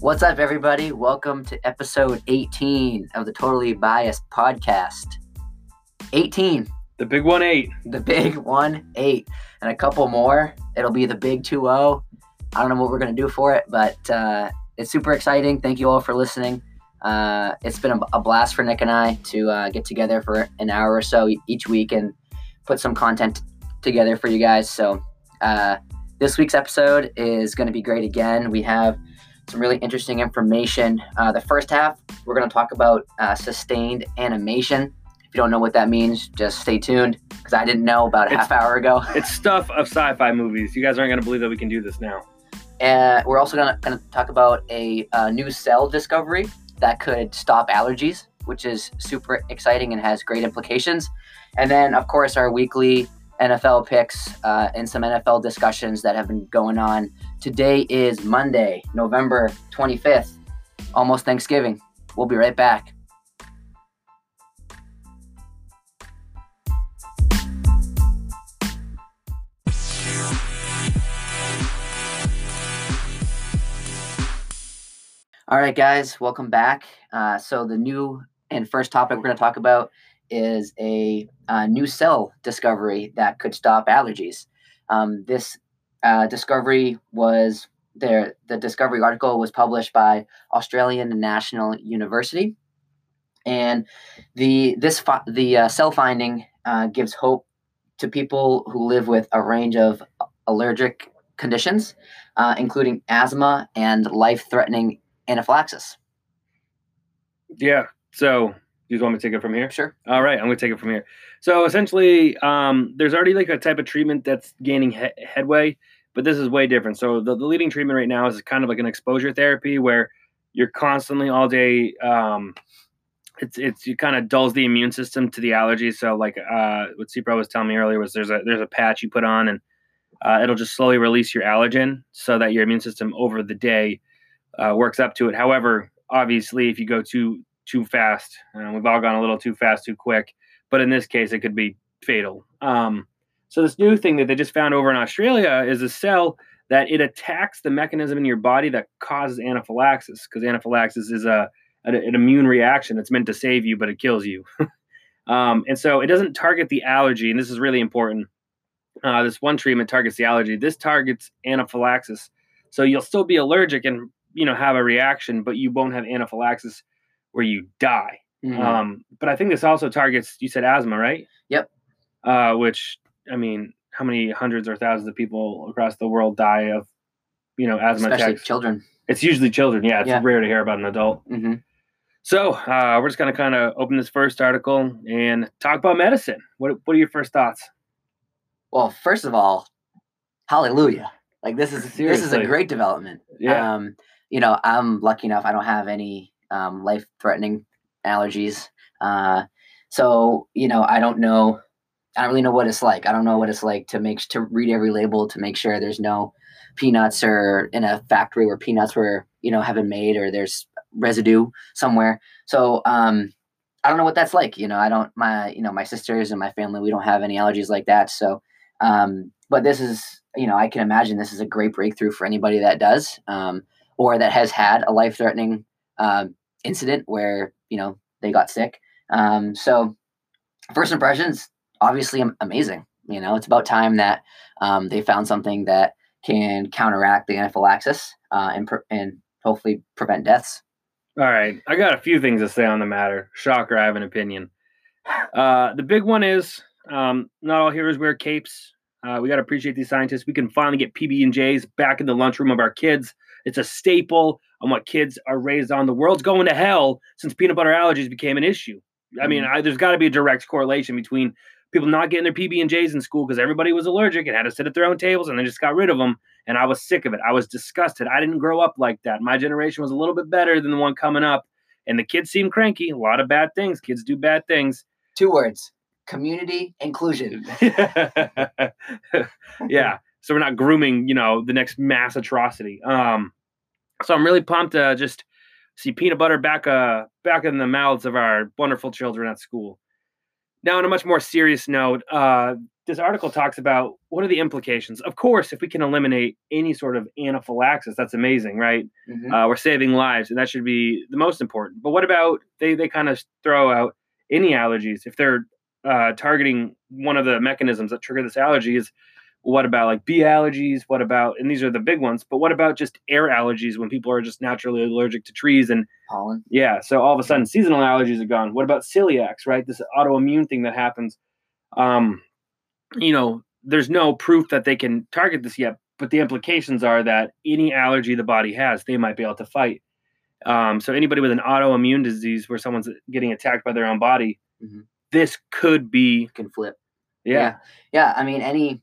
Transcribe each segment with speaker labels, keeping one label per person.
Speaker 1: What's up, everybody? Welcome to episode 18 of the Totally Biased podcast. 18,
Speaker 2: The big one eight.
Speaker 1: the big one, eight, and a couple more. It'll be the big 2 0. I don't know what we're going to do for it, but uh, it's super exciting. Thank you all for listening. Uh, it's been a, a blast for Nick and I to uh, get together for an hour or so each week and put some content together for you guys. So, uh, this week's episode is going to be great again. We have some really interesting information. Uh, the first half, we're going to talk about uh, sustained animation. If you don't know what that means, just stay tuned because I didn't know about a
Speaker 2: It's-
Speaker 1: half hour ago.
Speaker 2: It's stuff of sci-fi movies. You guys aren't gonna believe that we can do this now.
Speaker 1: Uh, we're also going to talk about a, uh new cell discovery that could stop allergies, which is super exciting and has great implications. And then, of course, our weekly NFL picks uh, and some NFL discussions that have been going on. Today is Monday, November 25th, almost Thanksgiving. We'll be right back. All right, guys, welcome back. Uh, so, the new and first topic we're going to talk about is a, uh new cell discovery that could stop allergies. Um, this uh, discovery was there. The discovery article was published by Australian National University, and the this fi- the uh, cell finding uh, gives hope to people who live with a range of allergic conditions, uh, including asthma and life-threatening anaphylaxis.
Speaker 2: Yeah. So you just want me to take it from here?
Speaker 1: Sure.
Speaker 2: All right, I'm gonna take it from here. So essentially, um, there's already like a type of treatment that's gaining he- headway, but this is way different. So the, the leading treatment right now is kind of like an exposure therapy where you're constantly all day. Um, it's it's it kind of dulls the immune system to the allergy. So like uh, what Cipro was telling me earlier was there's a there's a patch you put on and uh, it'll just slowly release your allergen so that your immune system over the day uh, works up to it. However, obviously, if you go too too fast, uh, we've all gone a little too fast, too quick. But in this case, it could be fatal. Um, so this new thing that they just found over in Australia is a cell that it attacks the mechanism in your body that causes anaphylaxis, because anaphylaxis is a an, an immune reaction that's meant to save you, but it kills you. um, and so it doesn't target the allergy, and this is really important. Uh, this one treatment targets the allergy. This targets anaphylaxis, so you'll still be allergic and you know have a reaction, but you won't have anaphylaxis where you die.
Speaker 1: Mhm.
Speaker 2: Um, but I think this also targets. You said asthma, right?
Speaker 1: Yep.
Speaker 2: Uh, which I mean, how many hundreds or thousands of people across the world die of, you know, asthma
Speaker 1: Especially
Speaker 2: attacks?
Speaker 1: children.
Speaker 2: It's usually children. Yeah, it's
Speaker 1: Yeah.
Speaker 2: rare to hear about an adult.
Speaker 1: hmm
Speaker 2: So uh, we're just gonna kind of open this first article and talk about medicine. What What are your first thoughts?
Speaker 1: Well, first of all, hallelujah. Like this is this is a great development.
Speaker 2: Yeah.
Speaker 1: Um, you know, I'm lucky enough I don't have any um, life threatening allergies. Uh, so, you know, I don't know I don't really know what it's like. I don't know what it's like to make to read every label to make sure there's no peanuts or in a factory where peanuts were, you know, have been made or there's residue somewhere. So, um, I don't know what that's like. You know, I don't my you know my sisters and my family we don't have any allergies like that. So, um, but this is you know I can imagine this is a great breakthrough for anybody that does um, or that has had a life threatening um, incident where you know they got sick. Um, so, first impressions obviously amazing. You know, it's about time that um, they found something that can counteract the anaphylaxis uh, and and hopefully prevent deaths.
Speaker 2: All right, I got a few things to say on the matter. Shocker, I have an opinion. Uh, the big one is um, not all heroes wear capes. Uh, we got to appreciate these scientists. We can finally get PB and J's back in the lunchroom of our kids. It's a staple on what kids are raised on. The world's going to hell since peanut butter allergies became an issue. I mean, I, there's got to be a direct correlation between people not getting their PB and J's in school because everybody was allergic and had to sit at their own tables, and they just got rid of them. And I was sick of it. I was disgusted. I didn't grow up like that. My generation was a little bit better than the one coming up, and the kids seem cranky. A lot of bad things. Kids do bad things.
Speaker 1: Two words: community inclusion.
Speaker 2: yeah. So we're not grooming, you know, the next mass atrocity. Um, so I'm really pumped to just see peanut butter back uh back in the mouths of our wonderful children at school. Now, on a much more serious note, uh, this article talks about what are the implications. Of course, if we can eliminate any sort of anaphylaxis, that's amazing, right?
Speaker 1: Mhm.
Speaker 2: Uh, we're saving lives, and that should be the most important. But what about they? They kind of throw out any allergies if they're uh, targeting one of the mechanisms that trigger this allergy. Is what about like bee allergies? What about and these are the big ones. But what about just air allergies when people are just naturally allergic to trees and
Speaker 1: Pollen.
Speaker 2: yeah, so all of a sudden seasonal allergies are gone. What about celiacs, right? This autoimmune thing that happens. Um, you know, there's no proof that they can target this yet, but the implications are that any allergy the body has, they might be able to fight. Um, so anybody with an autoimmune disease where someone's getting attacked by their own body,
Speaker 1: Mhm.
Speaker 2: this could be
Speaker 1: Can flip.
Speaker 2: yeah.
Speaker 1: Yeah, I mean any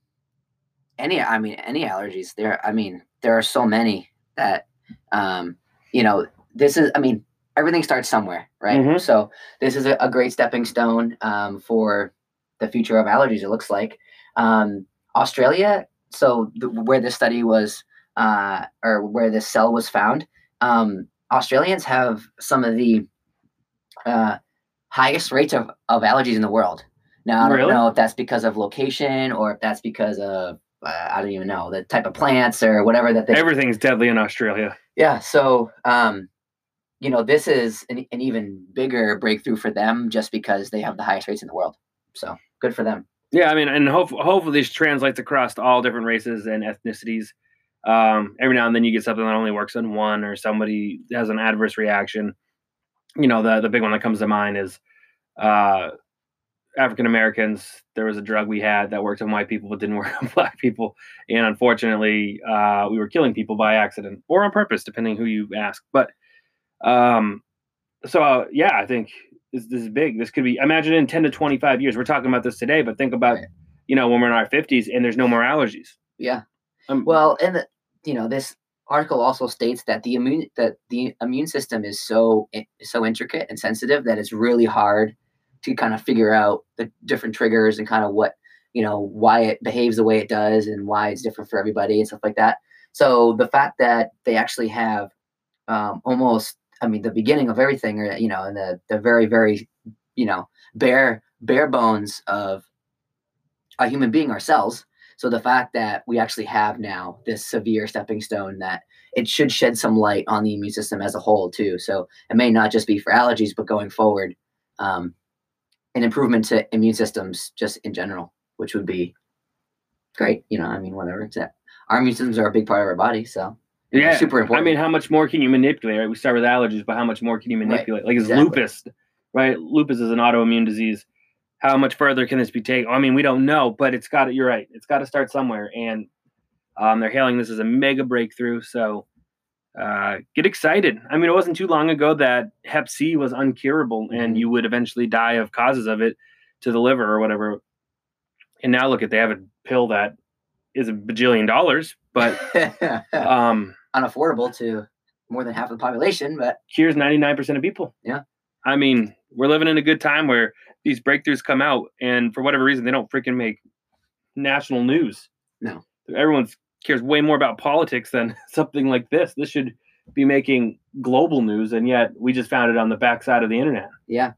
Speaker 1: any I mean any allergies. There I mean there are so many that um you know this is I mean everything starts somewhere, right?
Speaker 2: Mhm.
Speaker 1: So this is a, a great stepping stone um for the future of allergies it looks like. Um Australia, so the, where this study was uh or where this cell was found, um Australians have some of the uh highest rates of, of allergies in the world. Now I don't
Speaker 2: Really?
Speaker 1: know if that's because of location or if that's because of I don't even know the type of plants or whatever that they.
Speaker 2: Everything's deadly in Australia.
Speaker 1: yeah, so um, you know this is an, an even bigger breakthrough for them just because they have the highest rates in the world. So good for them.
Speaker 2: Yeah, I mean, and hope, hopefully this translates across to all different races and ethnicities. Um, every now and then you get something that only works on one, or somebody has an adverse reaction. You know, the the big one that comes to mind is uh, African Americans. There was a drug we had that worked on white people but didn't work on black people, and unfortunately, uh, we were killing people by accident or on purpose, depending who you ask. But um, so uh, yeah, I think this, this is big. This could be. Imagine in ten to twenty five years. We're talking about this today, but think about
Speaker 1: Right.
Speaker 2: you know when we're in our fifties and there's no more allergies.
Speaker 1: Yeah.
Speaker 2: Um,
Speaker 1: Well, and the, you know this article also states that the immune that the immune system is so so intricate and sensitive that it's really hard to kind of figure out the different triggers and kind of what you know why it behaves the way it does and why it's different for everybody and stuff like that. So the fact that they actually have um, almost I mean the beginning of everything or you know the the very very you know bare bare bones of a human being ourselves so the fact that we actually have now this severe stepping stone that it should shed some light on the immune system as a whole too. So it may not just be for allergies, but going forward, um, an improvement to immune systems just in general, which would be great. You know, I mean, whatever. It's our immune systems are a big part of our body, so
Speaker 2: yeah,
Speaker 1: super important.
Speaker 2: I mean, how much more can you manipulate? Right? We start with allergies, but how much more can you
Speaker 1: Right,
Speaker 2: manipulate? Like it's
Speaker 1: exactly.
Speaker 2: lupus, right? Lupus is an autoimmune disease. How much further can this be taken? I mean, we don't know, but it's got to. You're right. It's got to start somewhere, and um, they're hailing this as a mega breakthrough. So uh, get excited. I mean, it wasn't too long ago that Hep C was uncurable, and
Speaker 1: Mhm.
Speaker 2: you would eventually die of causes of it to the liver or whatever. And now look at they have a pill that is a bajillion dollars, but um,
Speaker 1: unaffordable to more than half of the population, but
Speaker 2: cures 99% of people.
Speaker 1: Yeah.
Speaker 2: I mean, we're living in a good time where these breakthroughs come out and for whatever reason they don't freaking make national news.
Speaker 1: No.
Speaker 2: Everyone cares way more about politics than something like this. This should be making global news and yet we just found it on the backside of the internet.
Speaker 1: Yeah.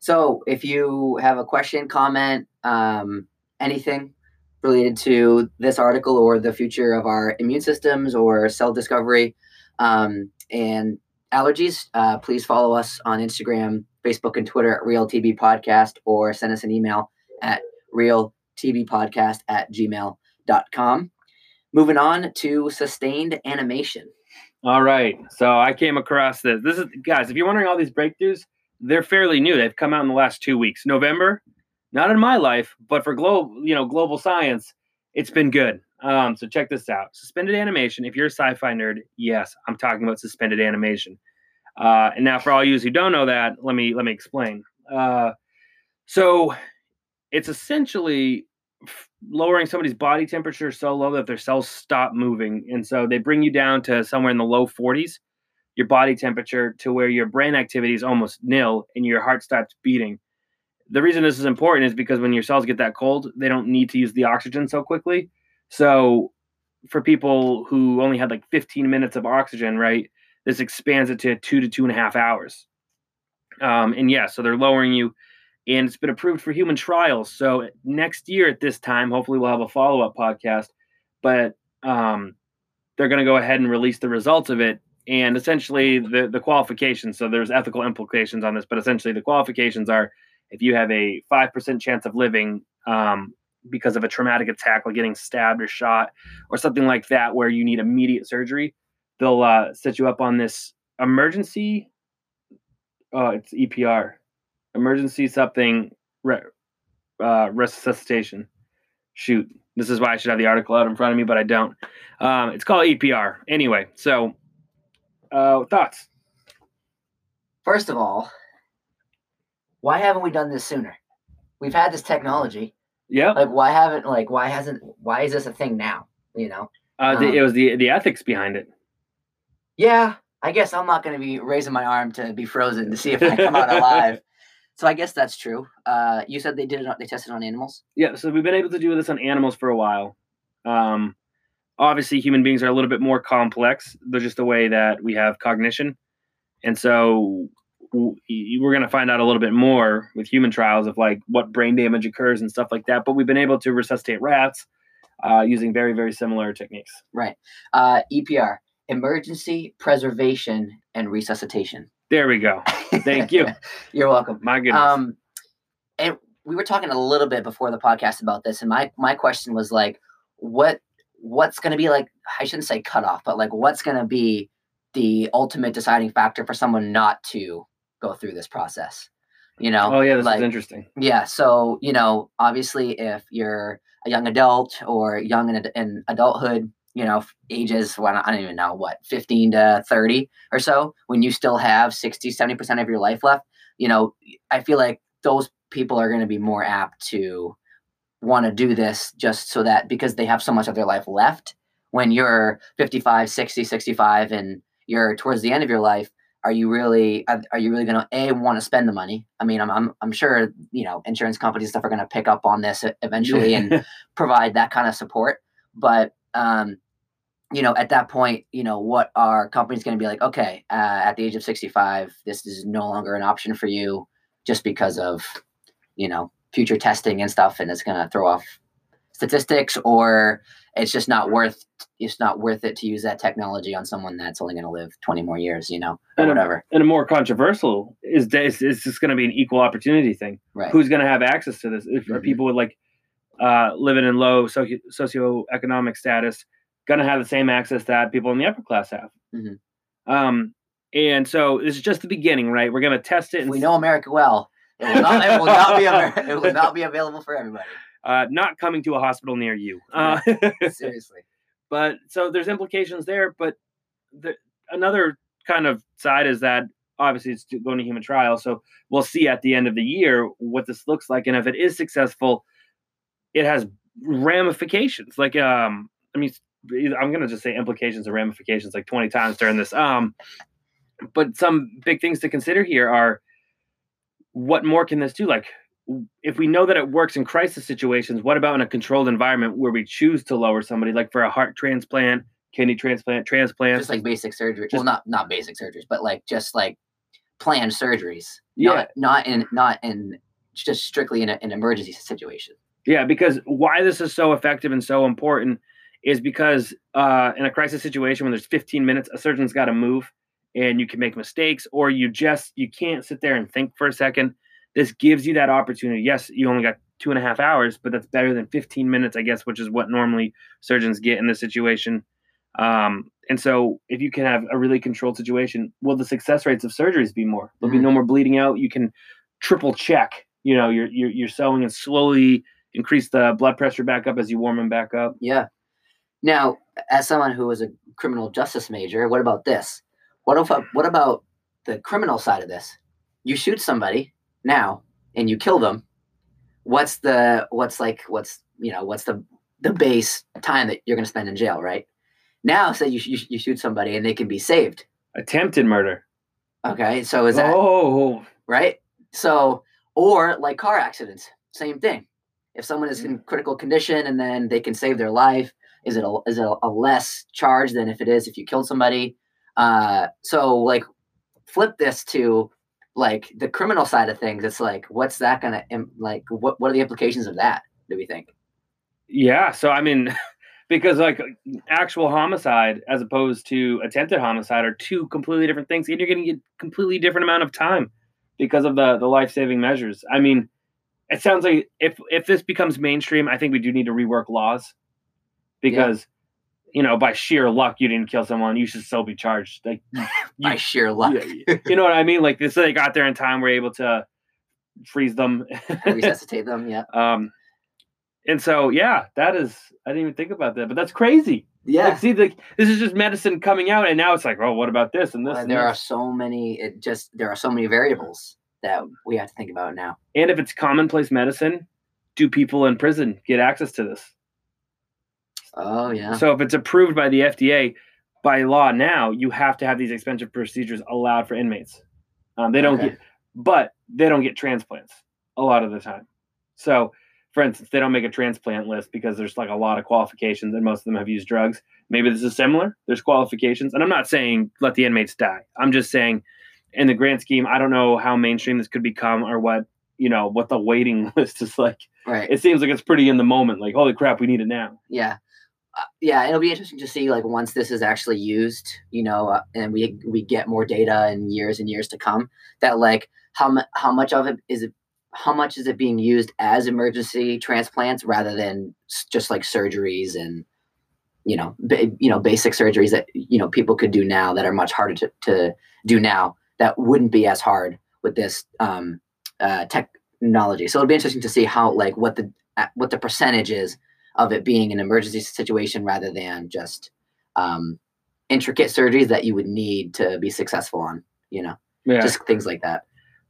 Speaker 1: So if you have a question, comment, um, anything related to this article or the future of our immune systems or cell discovery um, and allergies, uh, please follow us on Instagram, Facebook, and Twitter at Real TB Podcast or send us an email at realtbpodcast at gmail.com. Moving on to sustained animation.
Speaker 2: All right. So I came across this. This is guys, if you're wondering all these breakthroughs, they're fairly new. They've come out in the last 2 weeks. November, not in my life, but for global, you know, global science, it's been good. Um, so check this out. Suspended animation. If you're a sci-fi nerd, yes, I'm talking about suspended animation. Uh, and now, for all you who don't know that, let me let me explain. Uh, so, it's essentially lowering somebody's body temperature so low that their cells stop moving, and so they bring you down to somewhere in the low 40s, your body temperature, to where your brain activity is almost nil and your heart stops beating. The reason this is important is because when your cells get that cold, they don't need to use the oxygen so quickly. So, for people who only had like 15 minutes of oxygen, right, this expands it to two to two and a half hours. Um, and yeah, so they're lowering you and it's been approved for human trials. So next year at this time, hopefully we'll have a follow up podcast. But um, they're going to go ahead and release the results of it and essentially the the qualifications. So there's ethical implications on this, but essentially the qualifications are if you have a five percent chance of living um, because of a traumatic attack, like getting stabbed or shot or something like that, where you need immediate surgery, they'll uh, set you up on this emergency. Oh, it's EPR, emergency something re- uh, resuscitation. Shoot, this is why I should have the article out in front of me, but I don't. Um, it's called EPR. Anyway, so uh, thoughts?
Speaker 1: First of all, why haven't we done this sooner? We've had this technology.
Speaker 2: Yeah.
Speaker 1: Like, why haven't like why hasn't why is this a thing now? You know.
Speaker 2: Uh, the,
Speaker 1: Um,
Speaker 2: it was the the ethics behind it.
Speaker 1: Yeah, I guess I'm not going to be raising my arm to be frozen to see if I come out alive. So I guess that's true. Uh, you said they did it. On, they tested on animals.
Speaker 2: Yeah, so we've been able to do this on animals for a while. Um, obviously, human beings are a little bit more complex. They're just the way that we have cognition, and so we're going to find out a little bit more with human trials of like what brain damage occurs and stuff like that. But we've been able to resuscitate rats uh, using very very similar techniques.
Speaker 1: Right. Uh, EPR, emergency preservation and resuscitation.
Speaker 2: There we go. Thank you.
Speaker 1: You're welcome.
Speaker 2: My goodness.
Speaker 1: Um, and we were talking a little bit before the podcast about this, and my my question was like, what what's going to be like? I shouldn't say cutoff, but like, what's going to be the ultimate deciding factor for someone not to go through this process? You know?
Speaker 2: oh yeah, this
Speaker 1: like-
Speaker 2: is interesting.
Speaker 1: Yeah. So you know, obviously, if you're a young adult or young in, in adulthood, you know, ages well, I don't even know what, 15 to 30 or so, when you still have 60, 70 percent of your life left, you know, I feel like those people are going to be more apt to want to do this just so that because they have so much of their life left. When you're 55, 60, 65, and you're towards the end of your life, are you really are, you really going to a want to spend the money i mean i'm i'm, I'm sure you know insurance companies and stuff are going to pick up on this eventually and provide that kind of support but um you know at that point you know what are companies going to be like okay uh, at the age of 65 this is no longer an option for you just because of you know future testing and stuff and it's going to throw off statistics or it's just not worth it's not worth it to use that technology on someone that's only going to live 20 more years you know or
Speaker 2: And a-
Speaker 1: whatever
Speaker 2: and a more controversial is this is this going to be an equal opportunity thing?
Speaker 1: right
Speaker 2: Who's going to have access to this? If are
Speaker 1: Mhm.
Speaker 2: people with like uh, living in low socio socioeconomic status going to have the same access that people in the upper class have?
Speaker 1: Mhm.
Speaker 2: Um, and so this is just the beginning, right? We're going to test it. And
Speaker 1: we know america well it will not, it will not be Amer- it will not be available for everybody
Speaker 2: uh, not coming to a hospital near you. Uh,
Speaker 1: seriously
Speaker 2: but so there's implications there but the, another kind of side is that obviously it's going to human trial so we'll see at the end of the year what this looks like and if it is successful it has ramifications. Like um i mean i'm going to just say implications and ramifications like 20 times during this. Um but some big things to consider here are what more can this do? Like if we know that it works in crisis situations, what about in a controlled environment where we choose to lower somebody, like for a heart transplant, kidney transplant, transplant?
Speaker 1: just like basic surgery
Speaker 2: Just-
Speaker 1: well not not basic surgeries but like just like planned surgeries.
Speaker 2: Yeah,
Speaker 1: not not in not in just strictly in a, an emergency situation
Speaker 2: yeah. Because why this is so effective and so important is because uh, in a crisis situation when there's 15 minutes, a surgeon's got to move, and you can make mistakes, or you just you can't sit there and think for a second. This gives you that opportunity. Yes, you only got two and a half hours, but that's better than 15 minutes, I guess, which is what normally surgeons get in this situation. Um, and so, if you can have a really controlled situation, will the success rates of surgeries be more? There'll be
Speaker 1: Mhm.
Speaker 2: no more bleeding out. You can triple check. You know, you're you're, you're sewing and slowly increase the blood pressure back up as you warm them back up.
Speaker 1: yeah now as someone who was a criminal justice major what about this what if what about the criminal side of this you shoot somebody now and you kill them what's the what's like what's you know what's the the base time that you're going to spend in jail right now say you, you, you shoot somebody and they can be saved
Speaker 2: Attempted murder.
Speaker 1: okay so is that
Speaker 2: oh,
Speaker 1: right? So, or like car accidents, same thing. If someone is in critical condition and then they can save their life, is it a, is it a less charge than if it is if you killed somebody? Uh, so, like, flip this to like the criminal side of things, it's like, what's that gonna like? What what are the implications of that? Do we think?
Speaker 2: Yeah. So I mean, because like actual homicide as opposed to attempted homicide are two completely different things, and you're going to get completely different amount of time because of the the life saving measures. I mean, it sounds like if if this becomes mainstream, I think we do need to rework laws because. You know, by sheer luck, you didn't kill someone. You should still be charged. Like,
Speaker 1: By sheer luck,
Speaker 2: Yeah, you know what I mean? Like this, they got there in time. We're able to freeze them.
Speaker 1: resuscitate them. Yeah,
Speaker 2: um, and so yeah, that is. I didn't even think about that, but that's crazy.
Speaker 1: yeah.
Speaker 2: Like, see, like this is just medicine coming out, and now it's like, oh, what about this and this?
Speaker 1: Uh,
Speaker 2: and
Speaker 1: there are so many. It just there are so many variables that we have to think about now.
Speaker 2: and if it's commonplace medicine, do people in prison get access to this?
Speaker 1: Oh yeah,
Speaker 2: So if it's approved by the FDA by law now, you have to have these expensive procedures allowed for inmates. Um, they don't
Speaker 1: Okay.
Speaker 2: get, but they don't get transplants a lot of the time. So, for instance, they don't make a transplant list because there's like a lot of qualifications, and most of them have used drugs. Maybe this is similar. There's qualifications, and I'm not saying let the inmates die. I'm just saying, in the grand scheme, I don't know how mainstream this could become or what you know what the waiting list is like.
Speaker 1: right.
Speaker 2: It seems like it's pretty in the moment. Like, holy crap, we need it now.
Speaker 1: yeah uh, yeah it'll be interesting to see like once this is actually used you know uh, and we we get more data in years and years to come that like how mu- how much of it is it how much is it being used as emergency transplants rather than s- just like surgeries and you know ba- you know basic surgeries that you know people could do now that are much harder to, to do now that wouldn't be as hard with this um, uh, technology so it'll be interesting to see how like what the uh, what the percentage is of it being an emergency situation rather than just um, intricate surgeries that you would need to be successful on. You know,
Speaker 2: Yeah,
Speaker 1: just things like that.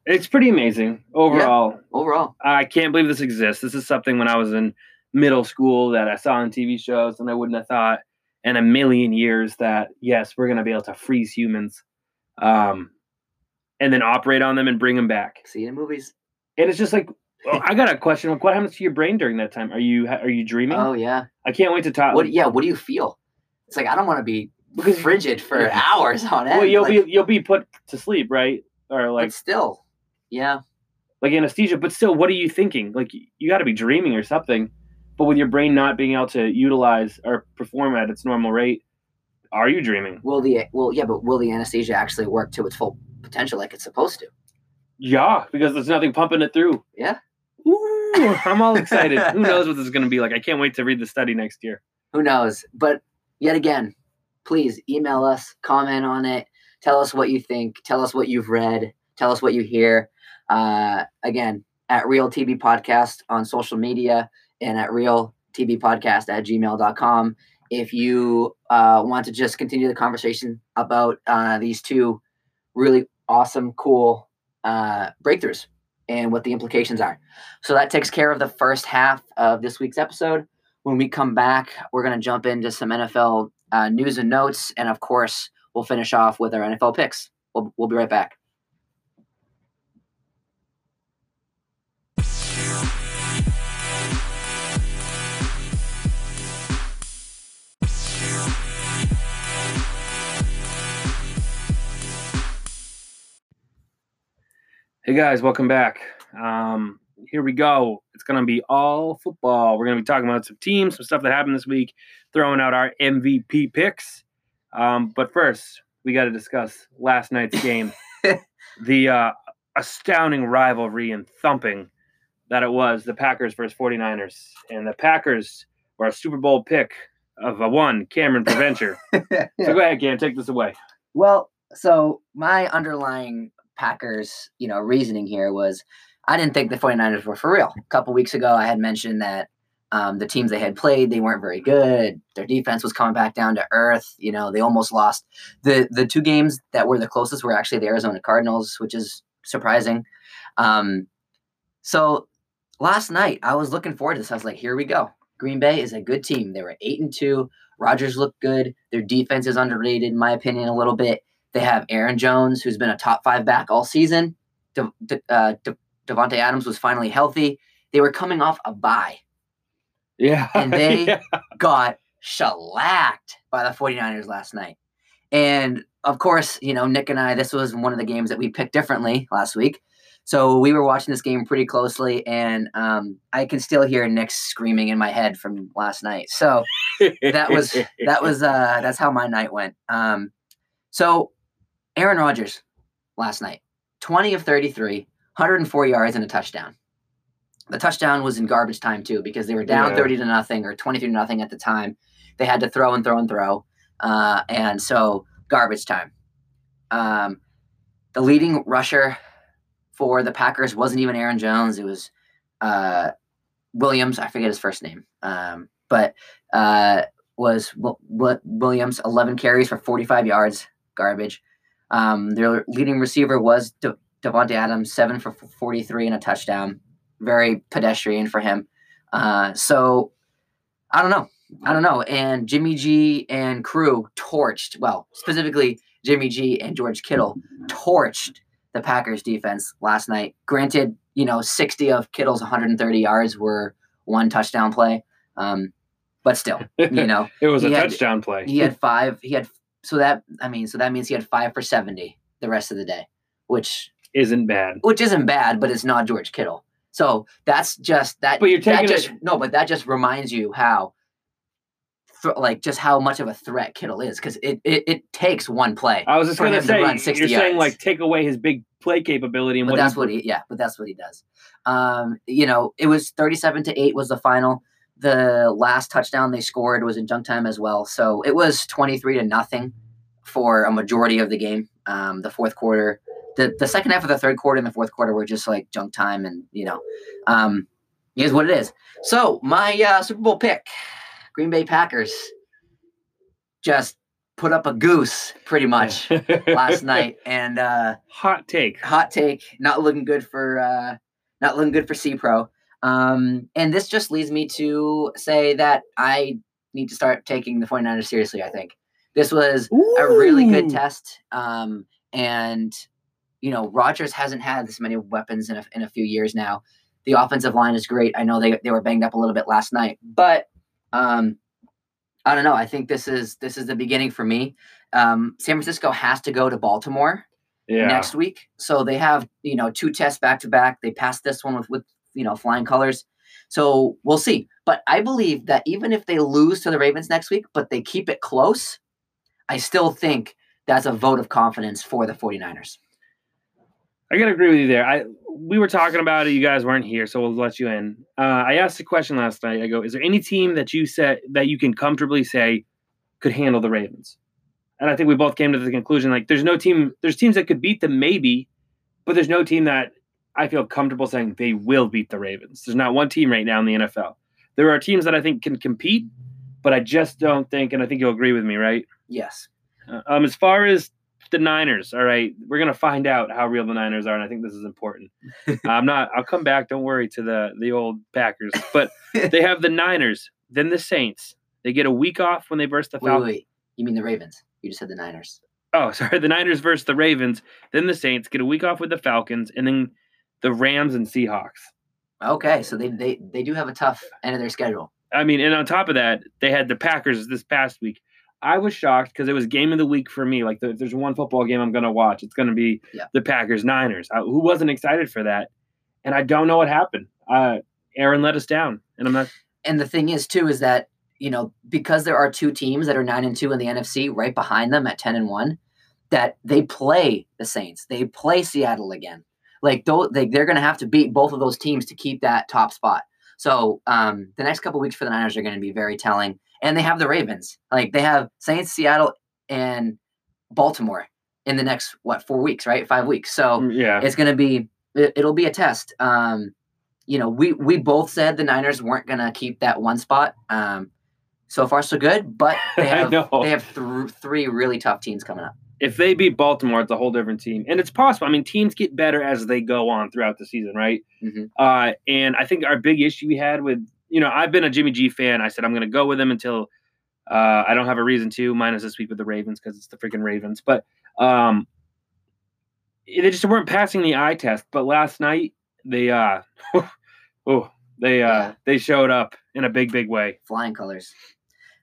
Speaker 2: it's pretty amazing overall.
Speaker 1: Overall,
Speaker 2: I can't believe this exists. This is something when I was in middle school that I saw on TV shows, and I wouldn't have thought in a million years that yes, we're gonna be able to freeze humans, um, and then operate on them and bring them back.
Speaker 1: see in movies.
Speaker 2: And it's just like, well, I got a question. Like, what happens to your brain during that time? Are you are you dreaming?
Speaker 1: Oh yeah.
Speaker 2: I can't wait to talk.
Speaker 1: What? Yeah. What do you feel? It's like I don't want to be
Speaker 2: Because-
Speaker 1: frigid for
Speaker 2: Yeah.
Speaker 1: hours on end.
Speaker 2: well, you'll
Speaker 1: like,
Speaker 2: be you'll be put to sleep, right? Or
Speaker 1: but
Speaker 2: like
Speaker 1: still, yeah.
Speaker 2: like anesthesia, but still, what are you thinking? Like you got to be dreaming or something. But with your brain not being able to utilize or perform at its normal rate, are you dreaming?
Speaker 1: Will the well, yeah, but will the anesthesia actually work to its full potential like it's supposed to?
Speaker 2: Yeah, because there's nothing pumping it through.
Speaker 1: Yeah.
Speaker 2: Ooh, I'm all excited. Who knows what this is going to be like? I can't wait to read the study next year.
Speaker 1: who knows but yet again please email us comment on it tell us what you think tell us what you've read tell us what you hear uh, again at real tb podcast on social media and at real tb podcast at gmail.com if you uh, want to just continue the conversation about uh, these two really awesome cool uh, breakthroughs and what the implications are so that takes care of the first half of this week's episode when we come back, we're going to jump into some NFL uh, news and notes. And of course, we'll finish off with our NFL picks. We'll, we'll be right back.
Speaker 2: Hey guys, welcome back. Um, here we go. It's going to be all football. We're going to be talking about some teams, some stuff that happened this week, throwing out our MVP picks. Um, but first, we got to discuss last night's game, the uh, astounding rivalry and thumping that it was the Packers versus 49ers. And the Packers were a Super Bowl pick of a one, Cameron Preventure. So go ahead, Cam, take this away.
Speaker 1: Well, so my underlying Packers, you know, reasoning here was I didn't think the 49ers were for real. A couple weeks ago, I had mentioned that um, the teams they had played, they weren't very good. Their defense was coming back down to earth. You know, they almost lost. The the two games that were the closest were actually the Arizona Cardinals, which is surprising. Um, so last night, I was looking forward to this. I was like, here we go. Green Bay is a good team. They were eight and two. Rodgers looked good. Their defense is underrated, in my opinion, a little bit. They have Aaron Jones, who's been a top five back all season. De- De- uh, De- Davante Adams was finally healthy. They were coming off a bye,
Speaker 2: Yeah.
Speaker 1: And they-
Speaker 2: Yeah.
Speaker 1: got shellacked by the 49ers last night. And of course, you know, Nick and I, this was one of the games that we picked differently last week. So we were watching this game pretty closely, and um, I can still hear Nick screaming in my head from last night. So that was that was uh, that's how my night went. Um, so Aaron Rodgers last night, twenty of 33, 104 yards and a touchdown. The touchdown was in garbage time too because they were down
Speaker 2: Yeah.
Speaker 1: 30 to nothing or 23 to nothing at the time. They had to throw and throw and throw, uh, and so garbage time. Um, the leading rusher for the Packers wasn't even Aaron Jones. It was uh, Williams. I forget his first name, um, but uh, was Wi- Wi- Williams. Eleven carries for forty-five yards. Garbage. Um, their leading receiver was De- Davante Adams, seven for forty-three and a touchdown. Very pedestrian for him. Uh, so I don't know. I don't know. And Jimmy G and crew torched. Well, specifically Jimmy G and George Kittle torched the Packers defense last night. Granted, you know, 60 of Kittle's 130 yards were one touchdown play. Um, but still, you know,
Speaker 2: it was a
Speaker 1: had-
Speaker 2: touchdown play.
Speaker 1: he had five. He had so that I mean, so that means he had five for 70 the rest of the day, which
Speaker 2: Isn't bad.
Speaker 1: which isn't bad, but it's not George Kittle. So that's just that.
Speaker 2: But you're
Speaker 1: that
Speaker 2: taking
Speaker 1: just
Speaker 2: it-
Speaker 1: no, but that just reminds you how, th- like, just how much of a threat Kittle is because it, it it takes one play.
Speaker 2: I was just gonna
Speaker 1: to
Speaker 2: say
Speaker 1: run 60
Speaker 2: you're saying
Speaker 1: yards.
Speaker 2: like take away his big play capability and
Speaker 1: but
Speaker 2: what
Speaker 1: that's
Speaker 2: he,
Speaker 1: what he yeah but that's what he does um you know it was 37 to 8 was the final the last touchdown they scored was in junk time as well. So it was 23 to nothing for a majority of the game. Um the fourth quarter the the second half of the third quarter and the fourth quarter were just like junk time and you know um is what it is. So my uh super bowl pick green bay packers just put up a goose pretty much last night and uh
Speaker 2: Hot take.
Speaker 1: hot take not looking good for uh not looking good for c pro um and this just leads me to say that i need to start taking the 49ers seriously i think this was a really good test um and you know Rodgers hasn't had this many weapons in a, in a few years now the offensive line is great i know they, they were banged up a little bit last night but um i don't know i think this is this is the beginning for me um san francisco has to go to baltimore
Speaker 2: Yeah.
Speaker 1: next week. So they have, you know, two tests back to back. They passed this one with, with, you know, flying colors. So we'll see. But I believe that even if they lose to the Ravens next week, but they keep it close, I still think that's a vote of confidence for the 49ers.
Speaker 2: I gotta agree with you there. I we were talking about it. You guys weren't here, so we'll let you in. Uh, I asked a question last night. I go, "Is there any team that you said that you can comfortably say could handle the Ravens?" And I think we both came to the conclusion like, there's no team. There's teams that could beat them, maybe, but there's no team that I feel comfortable saying they will beat the Ravens. There's not one team right now in the NFL. There are teams that I think can compete, but I just don't think, and I think you'll agree with me, right?
Speaker 1: Yes.
Speaker 2: Uh, um, as far as the Niners, all right, we're gonna find out how real the Niners are, and I think this is important. I'm not. I'll come back. Don't worry to the the old Packers, but they have the Niners, then the Saints. They get a week off when they verse the
Speaker 1: Wait, wait,
Speaker 2: Falcons.
Speaker 1: wait. You mean the Ravens? You just said the Niners.
Speaker 2: Oh, sorry, the Niners versus the Ravens, then the Saints get a week off with the Falcons, and then the Rams and Seahawks.
Speaker 1: Okay, so they they, they do have a tough end of their schedule.
Speaker 2: I mean, and on top of that, they had the Packers this past week. I was shocked because it was game of the week for me. Like, the, if there's one football game I'm going to watch, it's going to be
Speaker 1: Yeah.
Speaker 2: the Packers Niners. I, who wasn't excited for that? And I don't know what happened. Uh, Aaron let us down, and I'm not.
Speaker 1: And the thing is too is that you know because there are two teams that are nine and two in the NFC right behind them at ten and one, that they play the Saints, they play Seattle again. Like they, they're going to have to beat both of those teams to keep that top spot. So um, the next couple weeks for the Niners are going to be very telling, and they have the Ravens. Like they have Saints, Seattle, and Baltimore in the next what four weeks, right? Five weeks. So
Speaker 2: Yeah,
Speaker 1: it's going to be it, it'll be a test um you know we we both said the niners weren't going to keep that one spot um so far so good but they have they have th- three really tough teams coming up
Speaker 2: if they beat Baltimore, it's a whole different team, and it's possible. I mean, teams get better as they go on throughout the season, right?
Speaker 1: Mhm.
Speaker 2: Uh, and I think our big issue we had with, you know, I've been a Jimmy G fan. I said I'm going to go with him until uh, I don't have a reason to, minus this week with the Ravens because it's the freaking Ravens. But um, they just weren't passing the eye test. But last night they, uh, oh, they uh,
Speaker 1: Yeah.
Speaker 2: they showed up in a big, big way.
Speaker 1: flying colors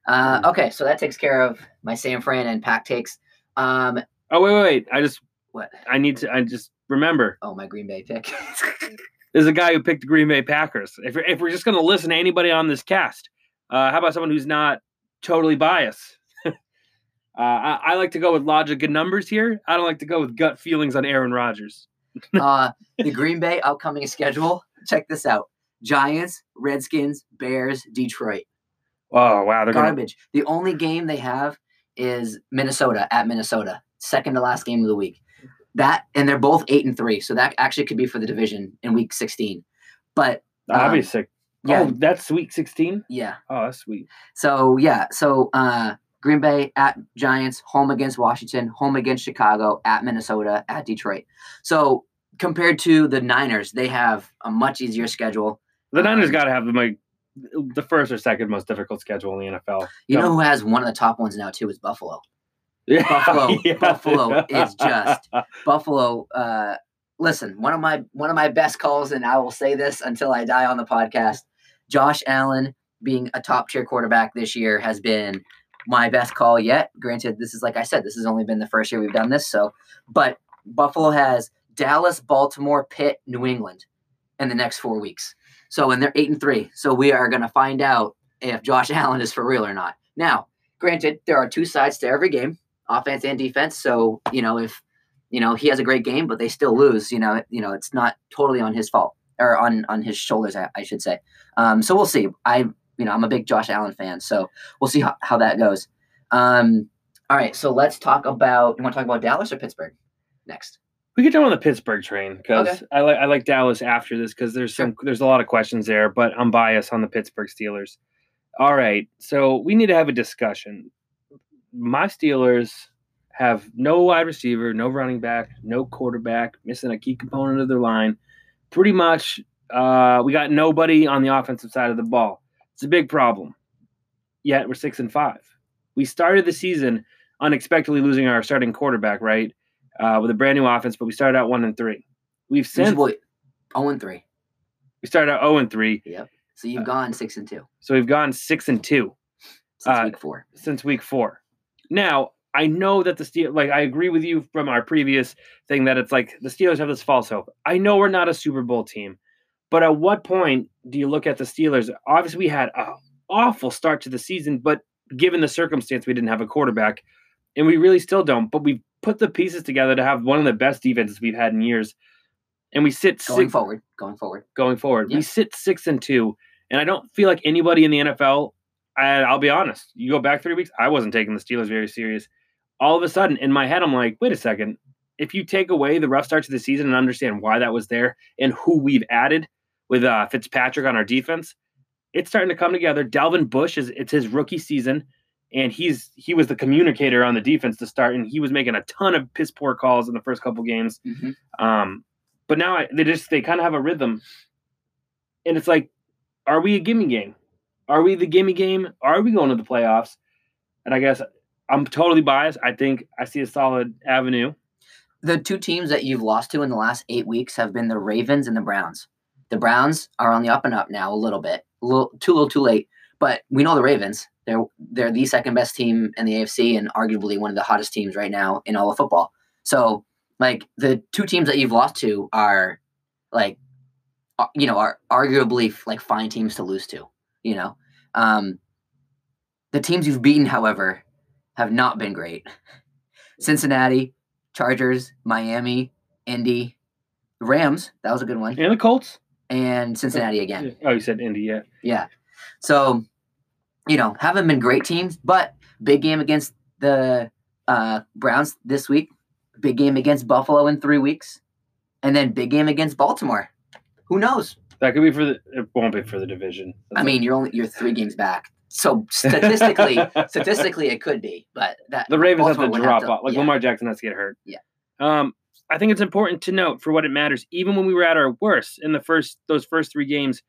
Speaker 1: uh okay so that takes care of my san fran and pack takes Um,
Speaker 2: Oh wait, wait, wait. I just
Speaker 1: what?
Speaker 2: I need to. I just remember.
Speaker 1: Oh, my Green Bay pick.
Speaker 2: There's a guy who picked the Green Bay Packers. If we're, if we're just going to listen to anybody on this cast, uh, how about someone who's not totally biased? uh, I, I like to go with logic and numbers here. I don't like to go with gut feelings on Aaron Rodgers.
Speaker 1: uh, the Green Bay upcoming schedule. Check this out: Giants, Redskins, Bears, Detroit.
Speaker 2: Oh wow, they're gonna,
Speaker 1: Garbage. The only game they have is Minnesota at Minnesota, second to last game of the week. That and they're both eight and three, so that actually could be for the division in week sixteen. But um,
Speaker 2: sick.
Speaker 1: yeah,
Speaker 2: Oh, that's week 16.
Speaker 1: yeah.
Speaker 2: Oh, that's sweet.
Speaker 1: So yeah, so uh, Green Bay at Giants, home against Washington, home against Chicago, at Minnesota, at Detroit. So compared to the Niners, they have a much easier schedule.
Speaker 2: The Niners
Speaker 1: Um,
Speaker 2: got to have the like the first or second most difficult schedule in the NFL.
Speaker 1: You know who has one of the top ones now too is Buffalo.
Speaker 2: Yeah,
Speaker 1: Buffalo- yeah, Buffalo is just- Buffalo. Uh, listen, one of my one of my best calls, and I will say this until I die on the podcast. Josh Allen being a top tier quarterback this year has been my best call yet. Granted, this is like I said, this has only been the first year we've done this. So, but Buffalo has Dallas, Baltimore, Pitt, New England in the next four weeks. So, and they're eight and three. So we are going to find out if Josh Allen is for real or not. Now, granted, there are two sides to every game, offense and defense. So, you know, if you know he has a great game, but they still lose, you know, you know, it's not totally on his fault or on on his shoulders, I, I should say. Um, so we'll see. I, you know, I'm a big Josh Allen fan, so we'll see how, how that goes. Um, all right, so let's talk about. You want to talk about Dallas or Pittsburgh next?
Speaker 2: We could jump on the Pittsburgh train because
Speaker 1: Okay.
Speaker 2: I like I like Dallas after this because there's some there's a lot of questions there, but I'm biased on the Pittsburgh Steelers. All right, so we need to have a discussion. My Steelers have no wide receiver, no running back, no quarterback, missing a key component of their line. Pretty much, uh, we got nobody on the offensive side of the ball. It's a big problem. Yet we're six and five. We started the season unexpectedly losing our starting quarterback, right? Uh, with a brand new offense, but we started out one and three. We've since
Speaker 1: Boy, 0 and 3.
Speaker 2: we started out zero and three, Yep.
Speaker 1: So you've gone 6 and 2
Speaker 2: so we've gone six and two
Speaker 1: since
Speaker 2: Uh,
Speaker 1: week 4.
Speaker 2: since week four. Now I know that the Steel, like I agree with you from our previous thing that it's like the Steelers have this false hope. I know we're not a Super Bowl team, but at what point do you look at the Steelers? Obviously, we had an awful start to the season, but given the circumstance, we didn't have a quarterback, and we really still don't. But we put the pieces together to have one of the best defenses we've had in years, and we sit
Speaker 1: Going
Speaker 2: six,
Speaker 1: forward, going forward.
Speaker 2: going forward.
Speaker 1: Yeah.
Speaker 2: We sit six and two, and I don't feel like anybody in the NFL. And I'll be honest, you go back three weeks, I wasn't taking the Steelers very serious. All of a sudden, in my head, I'm like, wait a second. If you take away the rough start to the season and understand why that was there and who we've added with uh, Fitzpatrick on our defense, it's starting to come together. Devin Bush is it's his rookie season, and he's he was the communicator on the defense to start, and he was making a ton of piss poor calls in the first couple games.
Speaker 1: Mhm.
Speaker 2: Um, but now I, they just they kind of have a rhythm, and it's like, are we a gimme game? Are we the gimme game? Are we going to the playoffs? And I guess I'm totally biased. I think I see a solid avenue.
Speaker 1: The two teams that you've lost to in the last eight weeks have been the Ravens and the Browns. The Browns are on the up and up now a little bit, a little too little, too late. But we know the Ravens. They're they're the second best team in the AFC and arguably one of the hottest teams right now in all of football. So like the two teams that you've lost to are like uh, you know are arguably like fine teams to lose to. You know, um, the teams you've beaten, however, have not been great. Cincinnati, Chargers, Miami, Indy, Rams. That was a good one.
Speaker 2: And the Colts.
Speaker 1: And Cincinnati again.
Speaker 2: Oh, you said Indy, yeah.
Speaker 1: Yeah. So, you know, haven't been great teams, but big game against the uh, Browns this week. Big game against Buffalo in three weeks, and then big game against Baltimore. Who knows?
Speaker 2: That could be for the. It won't be for the division.
Speaker 1: I mean, you're only you're three games back. So statistically, statistically, it could be, but that
Speaker 2: the Ravens have to drop
Speaker 1: to-
Speaker 2: off. Like
Speaker 1: yeah.
Speaker 2: Lamar Jackson has to get hurt.
Speaker 1: Yeah.
Speaker 2: Um, I think it's important to note for what it matters. Even when we were at our worst in the first those first three games,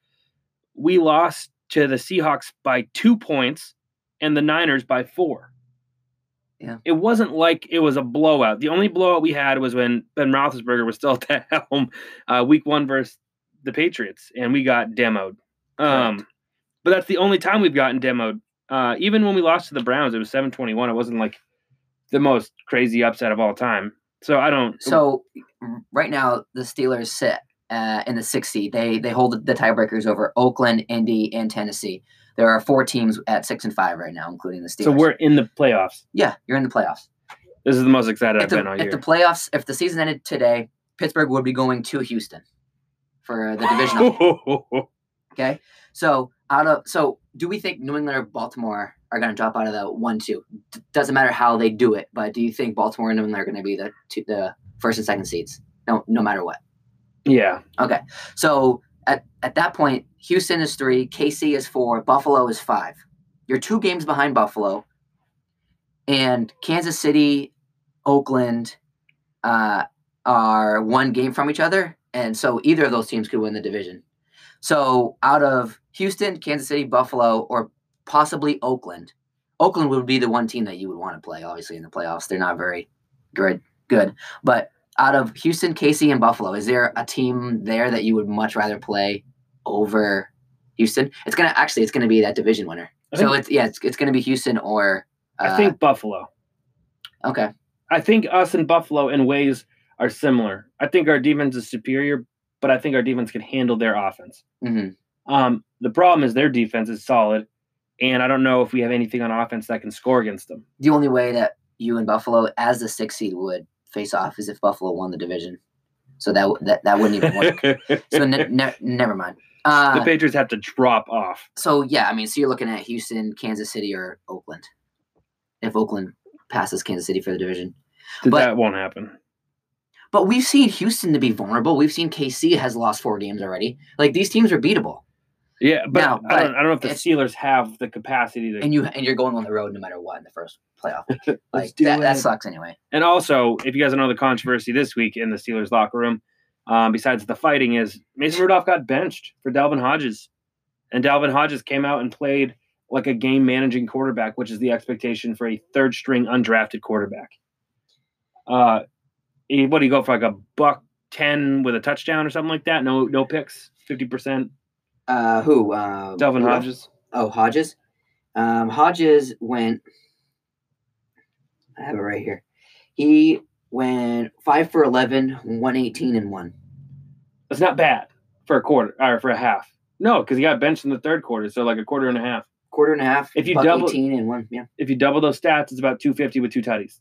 Speaker 2: we lost to the Seahawks by two points and the Niners by four.
Speaker 1: Yeah.
Speaker 2: It wasn't like it was a blowout. The only blowout we had was when Ben Roethlisberger was still at the helm, uh, week one versus the Patriots, and we got demoed. Um, but that's the only time we've gotten demoed. Uh, even when we lost to the Browns, it was seven twenty one. It wasn't like the most crazy upset of all time. So I don't.
Speaker 1: So right now the Steelers sit uh, in the sixth seed. They they hold the tiebreakers over Oakland, Indy, and Tennessee. There are four teams at six and five right now, including the Steelers.
Speaker 2: so we're in the playoffs.
Speaker 1: yeah, you're in the playoffs.
Speaker 2: This is the most excited
Speaker 1: If
Speaker 2: I've
Speaker 1: the,
Speaker 2: been all
Speaker 1: if
Speaker 2: year.
Speaker 1: the playoffs, if the season ended today, Pittsburgh would be going to Houston for the divisional. Okay. So out of so do we think New England or Baltimore are going to drop out of the one two? D- doesn't matter how they do it, but do you think Baltimore and New England are going to be the two, the first and second seeds? No, no matter what.
Speaker 2: Yeah.
Speaker 1: Okay. So at at that point, Houston is three, KC is four, Buffalo is five. You're two games behind Buffalo, and Kansas City, Oakland, uh, are one game from each other, and so either of those teams could win the division. So out of Houston, Kansas City, Buffalo, or possibly Oakland, Oakland would be the one team that you would want to play. Obviously, in the playoffs, they're not very good. Good, but out of Houston, KC, and Buffalo, is there a team there that you would much rather play over Houston? It's gonna actually, it's gonna be that division winner. So it's yeah, it's, it's gonna be Houston or. Uh,
Speaker 2: I think Buffalo.
Speaker 1: okay.
Speaker 2: I think us and Buffalo in ways are similar. I think our defense is superior, but I think our defense can handle their offense.
Speaker 1: hmm
Speaker 2: Um, the problem is their defense is solid, and I don't know if we have anything on offense that can score against them.
Speaker 1: The only way that you and Buffalo, as the sixth seed, would face off is if Buffalo won the division. So that that, that wouldn't even work. so ne- ne- never mind.
Speaker 2: the
Speaker 1: Uh,
Speaker 2: Patriots have to drop off.
Speaker 1: so yeah, I mean, so you're looking at Houston, Kansas City, or Oakland. If Oakland passes Kansas City for the division, but-
Speaker 2: that won't happen.
Speaker 1: but we've seen Houston to be vulnerable. We've seen KC has lost four games already. Like these teams are beatable,
Speaker 2: Yeah, but,
Speaker 1: No,
Speaker 2: I, don't, I don't know if the Steelers have the capacity to.
Speaker 1: and you and you're going on the road no matter what in the first playoff. Like that, that sucks anyway.
Speaker 2: And also, if you guys don't know the controversy this week in the Steelers locker room, um, besides the fighting, is Mason Rudolph got benched for Dalvin Hodges, and Dalvin Hodges came out and played like a game managing quarterback, which is the expectation for a third string undrafted quarterback. Uh, what do you go for like a buck ten with a touchdown or something like that? No, no picks, fifty percent.
Speaker 1: Uh, who? Uh,
Speaker 2: Dalvin
Speaker 1: Rudolph?
Speaker 2: Hodges.
Speaker 1: Oh, Hodges. Um, Hodges went. I have it right here. He went five for 11, 118, and one.
Speaker 2: That's not bad for a quarter or for a half. No, because he got benched in the third quarter, so like a quarter and a half.
Speaker 1: Quarter and a half.
Speaker 2: If you double-
Speaker 1: 18 and one. Yeah.
Speaker 2: If you double those stats, it's about two fifty with two tutties,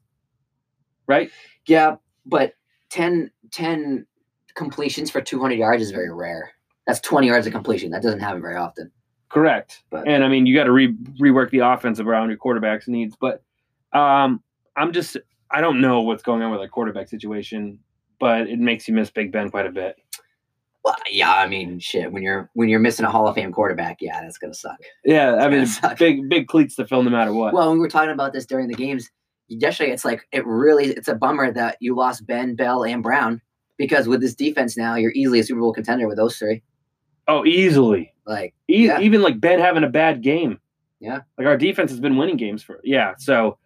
Speaker 2: right?
Speaker 1: Yeah, but 10, 10 completions for 200 yards is very rare. That's 20 yards of completion. That doesn't happen very often.
Speaker 2: Correct.
Speaker 1: But-
Speaker 2: and I mean, you got to re- rework the offense around your quarterback's needs. But um, I'm just, I don't know what's going on with our quarterback situation, but it makes you miss Big Ben quite a bit.
Speaker 1: Well, yeah, I mean, shit. When you're when you're missing a Hall of Fame quarterback, yeah, that's gonna suck.
Speaker 2: Yeah, I mean,
Speaker 1: suck.
Speaker 2: big big cleats to fill no matter what.
Speaker 1: Well, we were talking about this during the games yesterday. It's like it really it's a bummer that you lost Ben, Bell, and Brown because with this defense now, you're easily a Super Bowl contender with those three.
Speaker 2: Oh, easily.
Speaker 1: Like,
Speaker 2: E-
Speaker 1: Yeah.
Speaker 2: Even like Ben having a bad game.
Speaker 1: Yeah.
Speaker 2: Like our defense has been winning games for yeah. So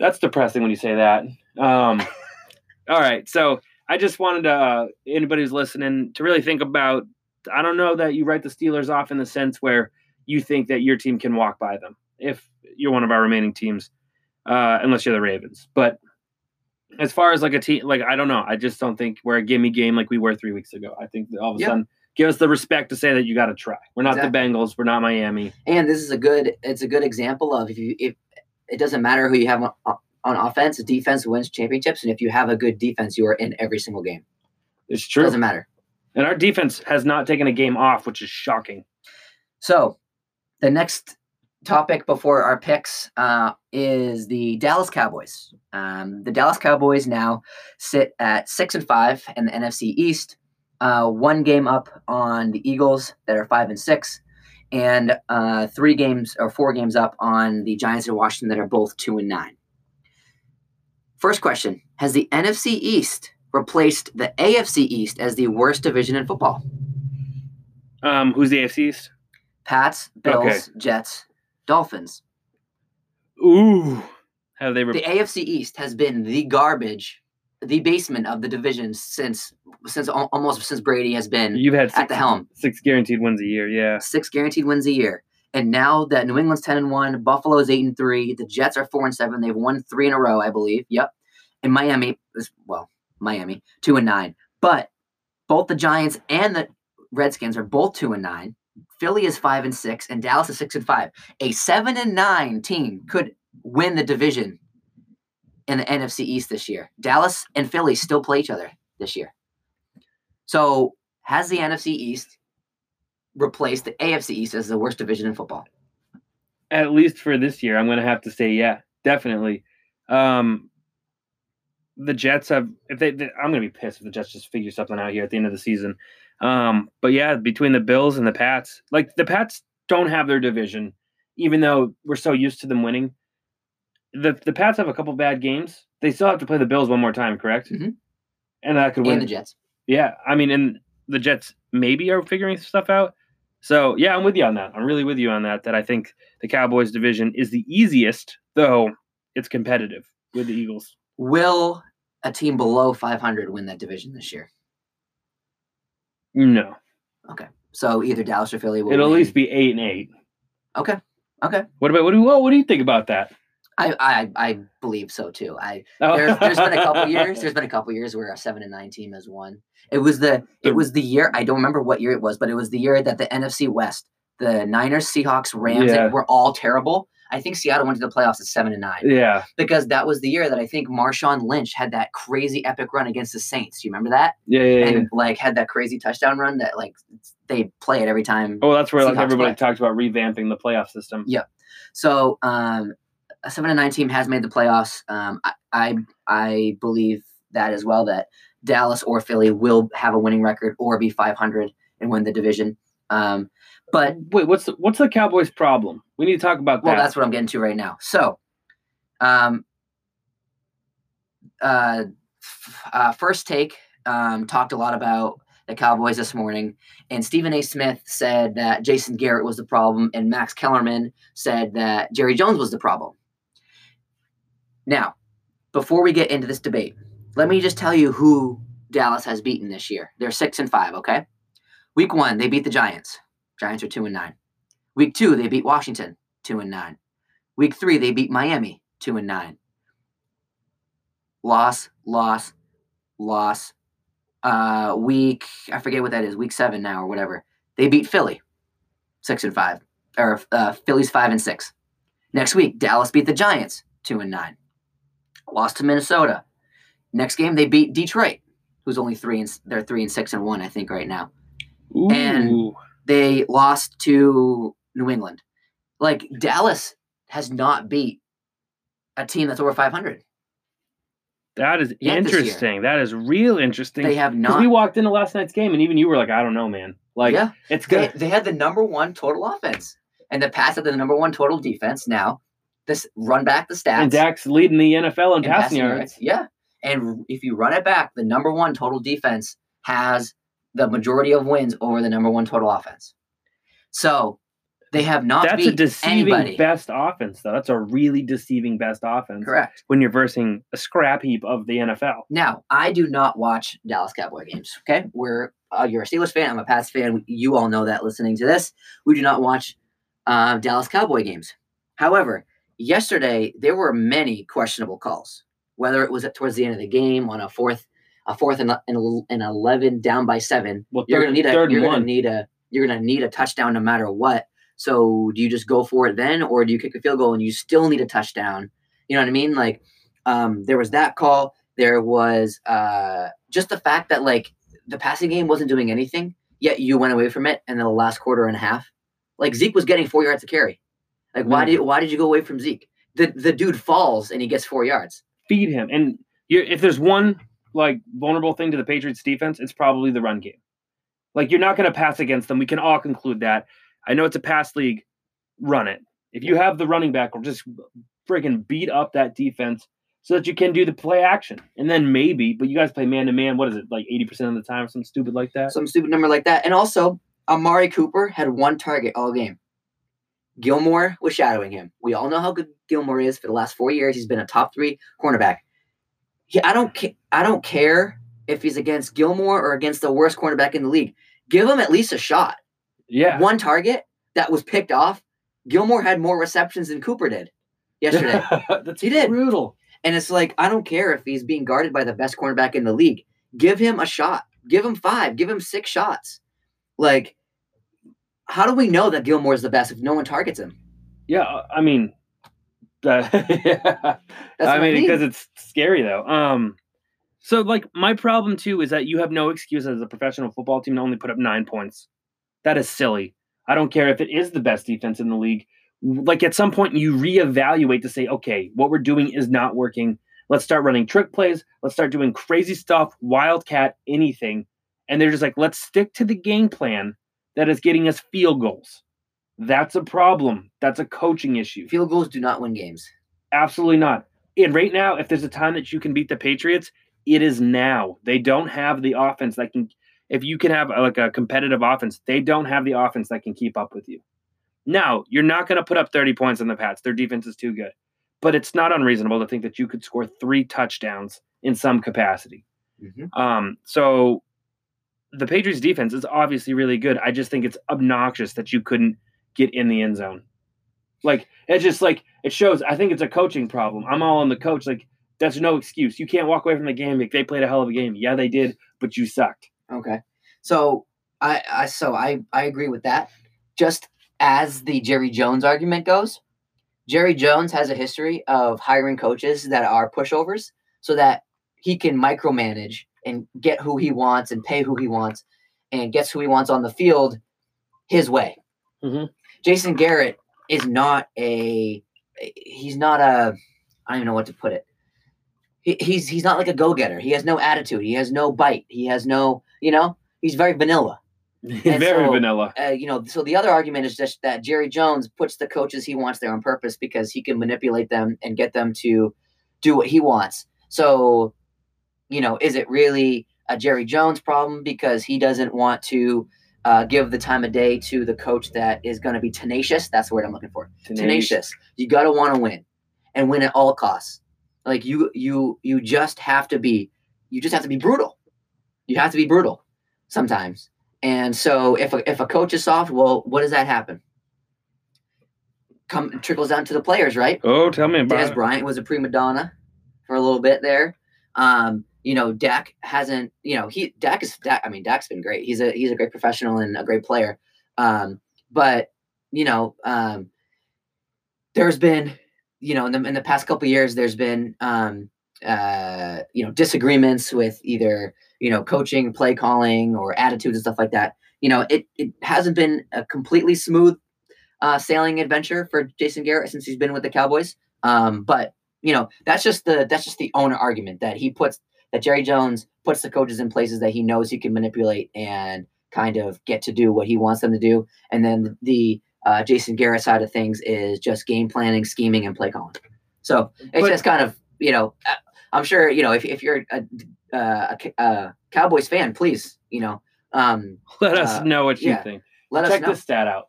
Speaker 2: that's depressing when you say that. Um, all right. So I just wanted to uh, anybody who's listening to really think about. I don't know that you write the Steelers off in the sense where you think that your team can walk by them if you're one of our remaining teams, uh, unless you're the Ravens. But as far as like a team, like I don't know, I just don't think we're a gimme game like we were three weeks ago. I think that all of a sudden give us the respect to say that you got to try. We're not the Bengals. We're not Miami.
Speaker 1: and this is a good it's a good example of if you if it doesn't matter who you have on, on offense, defense wins championships, and if you have a good defense, you are in every single game.
Speaker 2: It's true.
Speaker 1: It Doesn't matter.
Speaker 2: And our defense has not taken a game off, which is shocking.
Speaker 1: So, the next topic before our picks uh, is the Dallas Cowboys. Um, the Dallas Cowboys now sit at six and five in the NFC East, uh, one game up on the Eagles that are five and six, and uh, three games or four games up on the Giants and Washington that are both two and nine. First question: Has the NFC East replaced the AFC East as the worst division in football?
Speaker 2: Um, who's the AFC East?
Speaker 1: Pats, Bills,
Speaker 2: Okay.
Speaker 1: Jets, Dolphins.
Speaker 2: Ooh, have they?
Speaker 1: The AFC East has been the garbage, the basement of the division since since almost since Brady has been
Speaker 2: You've had
Speaker 1: at the helm.
Speaker 2: six guaranteed wins a year. Yeah,
Speaker 1: Six guaranteed wins a year, And now that New England's 10 and 1, Buffalo's 8 and 3, the Jets are 4 and 7. They've won three in a row, I believe. Yep. And Miami is, well, Miami, 2 and 9. But both the Giants and the Redskins are both 2 and 9. Philly is 5 and 6, and Dallas is 6 and 5. A 7 and 9 team could win the division in the NFC East this year. Dallas and Philly still play each other this year. So has the NFC East replaced the AFC East as the worst division in football?
Speaker 2: At least for this year, I'm going to have to say, yeah, definitely. Um, the Jets have, if they, they I'm going to be pissed if the Jets just figure something out here at the end of the season. Um, but yeah, between the Bills and the Pats, like the Pats don't have their division, even though we're so used to them winning. The the Pats have a couple bad games. They still have to play the Bills one more time, correct?
Speaker 1: Mhm.
Speaker 2: And that could win.
Speaker 1: And the Jets.
Speaker 2: Yeah, I mean, and the Jets maybe are figuring stuff out. So yeah, I'm with you on that. I'm really with you on that. That I think the Cowboys division is the easiest, though it's competitive with the Eagles.
Speaker 1: Will a team below 500 win that division this year?
Speaker 2: No, Okay.
Speaker 1: So either Dallas or Philly will
Speaker 2: it'll at least be eight and eight.
Speaker 1: Okay. Okay.
Speaker 2: What about what do what do you think about that?
Speaker 1: I, I I believe so too. I
Speaker 2: Oh.
Speaker 1: there's, there's been a couple years. There's been a couple years where a seven and nine team has won. It was the it was the year. I don't remember what year it was, but it was the year that the NFC West, the Niners, Seahawks, Rams,
Speaker 2: Yeah.
Speaker 1: were all terrible. I think Seattle went to the playoffs at seven and nine
Speaker 2: yeah,
Speaker 1: because that was the year that I think Marshawn Lynch had that crazy epic run against the Saints. Do you remember that?
Speaker 2: yeah, yeah. yeah.
Speaker 1: And like had that crazy touchdown run that like they play it every time.
Speaker 2: Oh, that's where like everybody
Speaker 1: play.
Speaker 2: talks about revamping the playoff system.
Speaker 1: Yeah. So um, a seven and nine team has made the playoffs. Um, I, I I believe that as well. That Dallas or Philly will have a winning record or be 500 and win the division. Um, but
Speaker 2: Wait, what's the, what's the Cowboys' problem? We need to talk about
Speaker 1: well,
Speaker 2: that.
Speaker 1: that's what I'm getting to right now. So, um, uh, f- uh, first take um, talked a lot about the Cowboys this morning, and Stephen A. Smith said that Jason Garrett was the problem, and Max Kellerman said that Jerry Jones was the problem. Now, before we get into this debate, let me just tell you who Dallas has beaten this year. They're six and five. Okay, week one they beat the Giants. Giants are two and nine. Week two they beat Washington, two and nine. Week three they beat Miami, two and nine. Loss, loss, loss. Uh, week I forget what that is. Week seven now or whatever. They beat Philly, six and five, or uh, Philly's five and six. Next week Dallas beat the Giants, two and nine. Lost to Minnesota. Next game they beat Detroit, who's only three and they're three and six and one I think right now
Speaker 2: Ooh.
Speaker 1: and- they lost to New England. Like Dallas has not beat a team that's over 500.
Speaker 2: that is
Speaker 1: yet this year.
Speaker 2: interesting. That is real interesting.
Speaker 1: They have not.
Speaker 2: we walked into last night's game, and even you were like, "I don't know, man. Like,
Speaker 1: yeah,
Speaker 2: it's good."
Speaker 1: they had the number one total offense, and the Pats had the number one total defense. Now, this run back the stats.
Speaker 2: And Dak's leading the NFL in
Speaker 1: and
Speaker 2: passing yards.
Speaker 1: Yeah, and if you run it back, the number one total defense has the majority of wins over the number one total offense. So they have not
Speaker 2: That's a deceiving
Speaker 1: anybody.
Speaker 2: best offense, though. That's a really deceiving best offense
Speaker 1: Correct.
Speaker 2: when you're versing a scrap heap of the NFL.
Speaker 1: Now, I do not watch Dallas Cowboy games. Okay, we're uh, you're a Steelers fan. I'm a Pats fan. You all know that listening to this. We do not watch uh, Dallas Cowboy games. However, yesterday there were many questionable calls. Whether it was at, towards the end of the game on a fourth, a fourth and, and eleven down by seven,
Speaker 2: Well,
Speaker 1: you're gonna need a you're gonna
Speaker 2: one.
Speaker 1: need a you're gonna need a touchdown no matter what. So do you just go for it then, or do you kick a field goal and you still need a touchdown? You know what I mean? Like, um, there was that call. There was uh, just the fact that like the passing game wasn't doing anything, yet you went away from it in the last quarter and a half. Like Zeke was getting four yards to carry. Like why did why did you go away from Zeke? The the dude falls and he gets four yards.
Speaker 2: Feed him. And you're, if there's one like vulnerable thing to the Patriots defense, it's probably the run game. Like you're not going to pass against them. We can all conclude that. I know it's a pass league. Run it. If you have the running back, or just freaking beat up that defense so that you can do the play action. And then maybe, but you guys play man to man. What is it like eighty percent of the time, or something stupid like that?
Speaker 1: some stupid number like that. And also, Amari Cooper had one target all game. Gilmore was shadowing him. We all know how good Gilmore is. For the last four years, he's been a top three cornerback. He, I don't. ca- I don't care if he's against Gilmore or against the worst cornerback in the league. Give him at least a shot.
Speaker 2: yeah.
Speaker 1: One target that was picked off. Gilmore had more receptions than Cooper did yesterday.
Speaker 2: That's
Speaker 1: He did.
Speaker 2: brutal.
Speaker 1: and it's like, I don't care if he's being guarded by the best cornerback in the league. Give him a shot. Give him five. Give him six shots. Like, how do we know that Gilmore is the best if no one targets him?
Speaker 2: Yeah, uh, I mean, that,
Speaker 1: That's
Speaker 2: I mean,
Speaker 1: mean.
Speaker 2: because it's scary though. Um, so like my problem too is that you have no excuse as a professional football team to only put up nine points. That is silly. I don't care if it is the best defense in the league. Like at some point you reevaluate to say, okay, what we're doing is not working. Let's start running trick plays. Let's start doing crazy stuff, wildcat, anything. And they're just like, let's stick to the game plan that is getting us field goals. That's a problem. That's a coaching issue.
Speaker 1: Field goals do not win games.
Speaker 2: Absolutely not. And right now, if there's a time that you can beat the Patriots, it is now. They don't have the offense that can. If you can have like a competitive offense, they don't have the offense that can keep up with you. Now, you're not going to put up 30 points on the Pats. Their defense is too good. But it's not unreasonable to think that you could score three touchdowns in some capacity. Um, so the Patriots defense is obviously really good. I just think it's obnoxious that you couldn't get in the end zone. Like it's just like it shows. I think it's a coaching problem. I'm all on the coach. Like that's no excuse. You can't walk away from the game. Like they played a hell of a game. Yeah, they did, but you sucked.
Speaker 1: Okay. So I, I so I I agree with that. Just as the Jerry Jones argument goes, Jerry Jones has a history of hiring coaches that are pushovers so that he can micromanage and get who he wants and pay who he wants and gets who he wants on the field his way.
Speaker 2: Mhm.
Speaker 1: Jason Garrett is not a he's not a I don't even know what to put it. He, he's he's not like a go-getter. He has no attitude. He has no bite. He has no, you know, he's very vanilla.
Speaker 2: Very
Speaker 1: so-
Speaker 2: vanilla.
Speaker 1: Uh, you know, so the other argument is just that Jerry Jones puts the coaches he wants there on purpose because he can manipulate them and get them to do what he wants. So, you know, is it really a Jerry Jones problem because he doesn't want to uh, give the time of day to the coach that is going to be tenacious? That's the word I'm looking for. Tenacious. You got to want to win and win at all costs. Like you, you, you just have to be, you just have to be brutal. You have to be brutal sometimes. And so if a, if a coach is soft, well, what does that happen? Come trickles down to the players, right?
Speaker 2: Oh, tell me about
Speaker 1: Des
Speaker 2: it.
Speaker 1: Bryant was a prima donna for a little bit there. Um, you know, Dak hasn't, you know, he Dak is Dak, I mean, Dak's been great. He's a he's a great professional and a great player. Um, but you know, um, there's been, you know, in the in the past couple years, there's been um uh you know disagreements with either you know coaching, play calling, or attitudes and stuff like that. You know, it it hasn't been a completely smooth uh, sailing adventure for Jason Garrett since he's been with the Cowboys. Um, but you know, that's just the that's just the owner argument that he puts that Jerry Jones puts the coaches in places that he knows he can manipulate and kind of get to do what he wants them to do. And then the uh, Jason Garrett side of things is just game planning, scheming, and play calling. So it's
Speaker 2: But-
Speaker 1: just kind of you know, uh, I'm sure you know if if you're a, uh, a, a Cowboys fan, please you know um,
Speaker 2: Let us
Speaker 1: uh,
Speaker 2: know what you
Speaker 1: yeah.
Speaker 2: think.
Speaker 1: let
Speaker 2: Check
Speaker 1: us know.
Speaker 2: this stat out.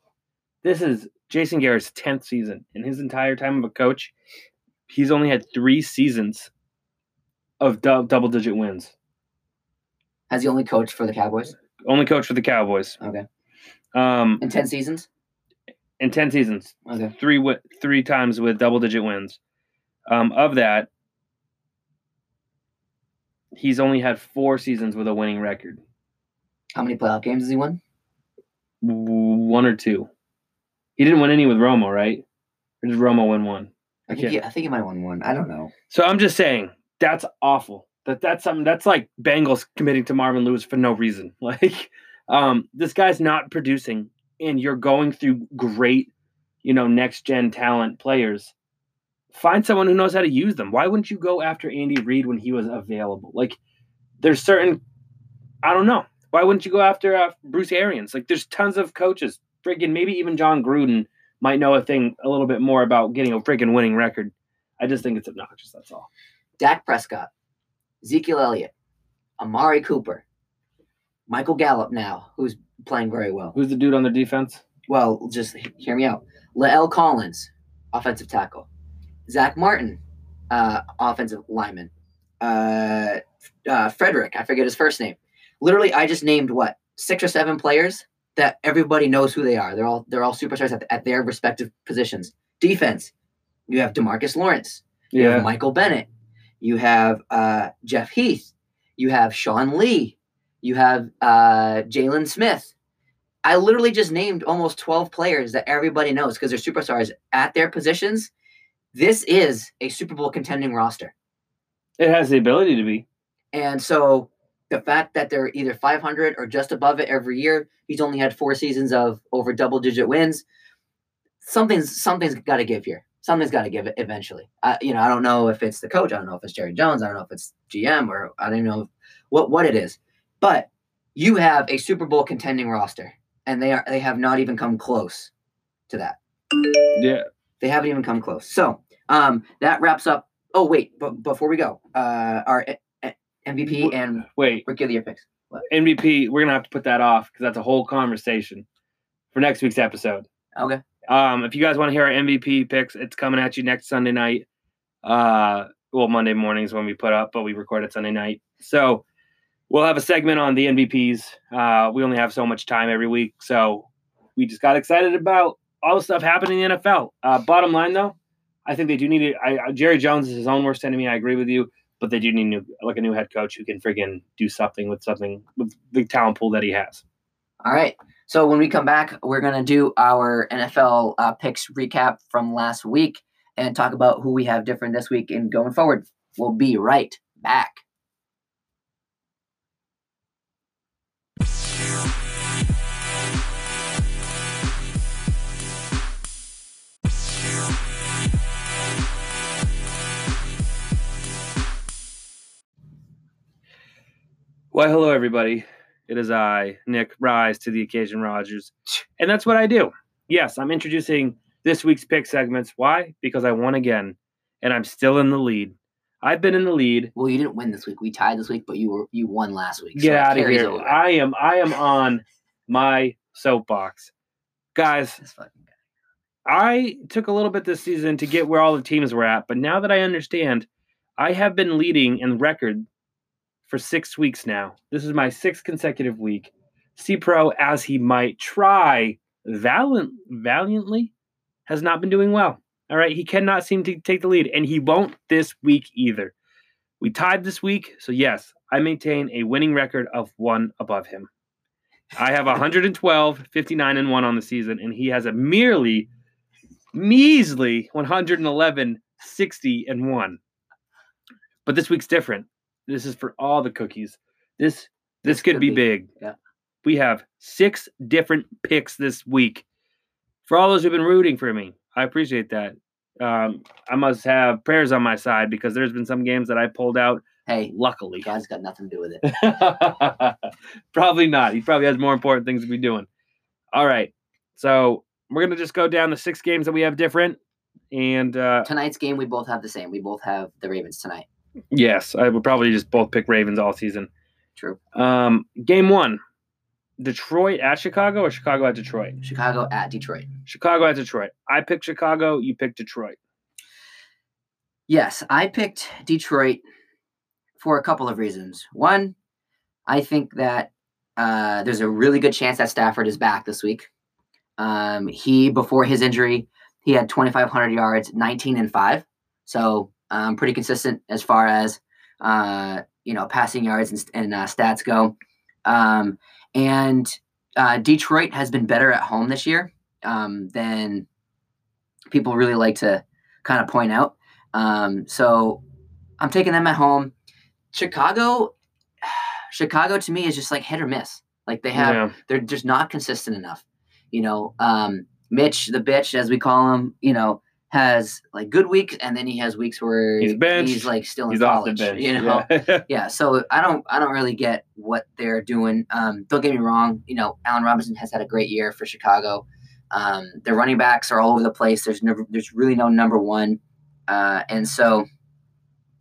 Speaker 2: This is Jason Garrett's 10th season. In his entire time of a coach, he's only had three seasons of dou- double digit wins.
Speaker 1: Has he only coached for the Cowboys?
Speaker 2: Only coach for the Cowboys.
Speaker 1: Okay,
Speaker 2: Um,
Speaker 1: in ten seasons.
Speaker 2: in 10 seasons,
Speaker 1: Okay.
Speaker 2: three wi- three times with double digit wins. Um, of that, he's only had four seasons with a winning record.
Speaker 1: How many playoff games has he won?
Speaker 2: One or two. He didn't win any with Romo, right? Or did Romo win one?
Speaker 1: I think, he, I think he might have won one. I don't know.
Speaker 2: So I'm just saying that's awful. That that's something that's like Bengals committing to Marvin Lewis for no reason. Like, um, this guy's not producing, and you're going through great, you know, next gen talent players. Find someone who knows how to use them. Why wouldn't you go after Andy Reid when he was available? Like, there's certain, I don't know. Why wouldn't you go after uh, Bruce Arians? Like, there's tons of coaches. Friggin' maybe even Jon Gruden might know a thing a little bit more about getting a friggin' winning record. I just think it's obnoxious. That's all.
Speaker 1: Dak Prescott, Ezekiel Elliott, Amari Cooper, Michael Gallup now, who's playing very well.
Speaker 2: Who's the dude on the defense?
Speaker 1: Well, just hear me out. La'el Collins, offensive tackle. Zack Martin, uh, offensive lineman. Uh, uh, Frederick, I forget his first name. Literally, I just named what six or seven players that everybody knows who they are. They're all they're all superstars at, at their respective positions. Defense, you have Demarcus Lawrence, you
Speaker 2: Yeah.
Speaker 1: have Michael Bennett, you have uh, Jeff Heath, you have Sean Lee, you have uh, Jaylon Smith. I literally just named almost 12 players that everybody knows because they're superstars at their positions. This is a Super Bowl contending roster.
Speaker 2: It has the ability to be.
Speaker 1: And so the fact that they're either 500 or just above it every year, he's only had four seasons of over double digit wins. Something's something's got to give here. Something's got to give it eventually. I, you know, I don't know if it's the coach. I don't know if it's Jerry Jones. I don't know if it's GM or I don't know what what it is. But you have a Super Bowl contending roster, and they are they have not even come close to that.
Speaker 2: Yeah.
Speaker 1: They haven't even come close. So um, that wraps up. Oh wait, but before we go, uh, our eh, eh, MVP and
Speaker 2: Wait,
Speaker 1: Rookie of the Year picks.
Speaker 2: MVP, we're gonna have to put that off because that's a whole conversation for next week's episode.
Speaker 1: Okay.
Speaker 2: Um, if you guys want to hear our MVP picks, it's coming at you next Sunday night. Uh, well, Monday mornings when we put up, but we record it Sunday night. So we'll have a segment on the MVPs. Uh, we only have so much time every week, so we just got excited about all the stuff happening in the NFL. Uh, bottom line, though, I think they do need it. I, Jerry Jones is his own worst enemy. I agree with you, but they do need new, like a new head coach who can friggin' do something with something with the talent pool that he has.
Speaker 1: All right. So when we come back, we're gonna do our NFL uh, picks recap from last week and talk about who we have different this week and going forward. We'll be right back.
Speaker 2: Why, hello, everybody. It is I, Nick, rise to the occasion, Rogers. And that's what I do. Yes, I'm introducing this week's pick segments. Why? Because I won again, and I'm still in the lead. I've been in the lead.
Speaker 1: Well, you didn't win this week. We tied this week, but you were you won last week.
Speaker 2: Get
Speaker 1: it
Speaker 2: out of here.
Speaker 1: over.
Speaker 2: I am I am on my soapbox. Guys,
Speaker 1: This fucking guy.
Speaker 2: I took a little bit this season to get where all the teams were at, but now that I understand, I have been leading in record for six weeks now. This is my sixth consecutive week. C Pro, as he might try valiant, valiantly, has not been doing well. All right, he cannot seem to take the lead, and he won't this week either. We tied this week, so yes, I maintain a winning record of one above him. I have 112, 59, and 1 on the season, and he has a merely measly 111, 60, and 1. But this week's different. This is for all the cookies. This this,
Speaker 1: This
Speaker 2: could,
Speaker 1: could
Speaker 2: be,
Speaker 1: be,
Speaker 2: big.
Speaker 1: yeah.
Speaker 2: We have six different picks this week. For all those who've been rooting for me, I appreciate that. Um, I must have prayers on my side because there's been some games that I pulled out.
Speaker 1: Hey,
Speaker 2: Luckily,
Speaker 1: God's got nothing to do with it.
Speaker 2: probably not. He probably has more important things to be doing. All right, so we're gonna just go down the six games that we have different, and uh,
Speaker 1: Tonight's game, we both have the same. We both have the Ravens tonight.
Speaker 2: Yes, I would probably just both pick Ravens all season.
Speaker 1: True.
Speaker 2: Um, game one, Detroit at Chicago or Chicago at Detroit?
Speaker 1: Chicago at Detroit.
Speaker 2: Chicago at Detroit. I picked Chicago. You picked Detroit.
Speaker 1: Yes, I picked Detroit for a couple of reasons. One, I think that uh, there's a really good chance that Stafford is back this week. Um, he before his injury, he had 2,500 yards, 19 and five, so um, pretty consistent as far as uh, you know passing yards and, and uh, stats go. Um, and uh, Detroit has been better at home this year um, than people really like to kind of point out. Um, so I'm taking them at home. Chicago, Chicago to me is just like hit or miss. Like they have,
Speaker 2: Yeah.
Speaker 1: they're just not consistent enough. You know, um, Mitch, the bitch, as we call him, you know, has like good weeks, and then he has weeks where
Speaker 2: He's benched.
Speaker 1: he's like still in
Speaker 2: He's
Speaker 1: college. You know,
Speaker 2: Yeah.
Speaker 1: yeah. So I don't, I don't really get what they're doing. Um, don't get me wrong. You know, Allen Robinson has had a great year for Chicago. Um, their running backs are all over the place. There's never, there's really no number one, uh, and so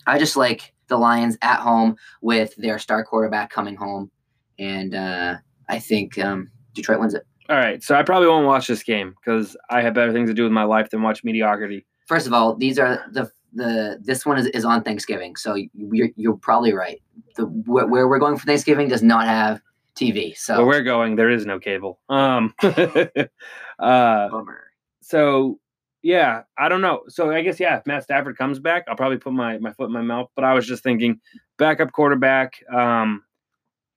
Speaker 1: I just like the Lions at home with their star quarterback coming home, and uh, I think um, Detroit wins it.
Speaker 2: All right, so I probably won't watch this game because I have better things to do with my life than watch mediocrity.
Speaker 1: First of all, these are the the this one is, is on Thanksgiving, so you're, you're probably right. The where, where we're going for Thanksgiving does not have TV. So
Speaker 2: Where we're going, there is no cable. Um, uh,
Speaker 1: bummer.
Speaker 2: so yeah, I don't know. So I guess yeah, if Matt Stafford comes back, I'll probably put my my foot in my mouth. But I was just thinking, backup quarterback, um,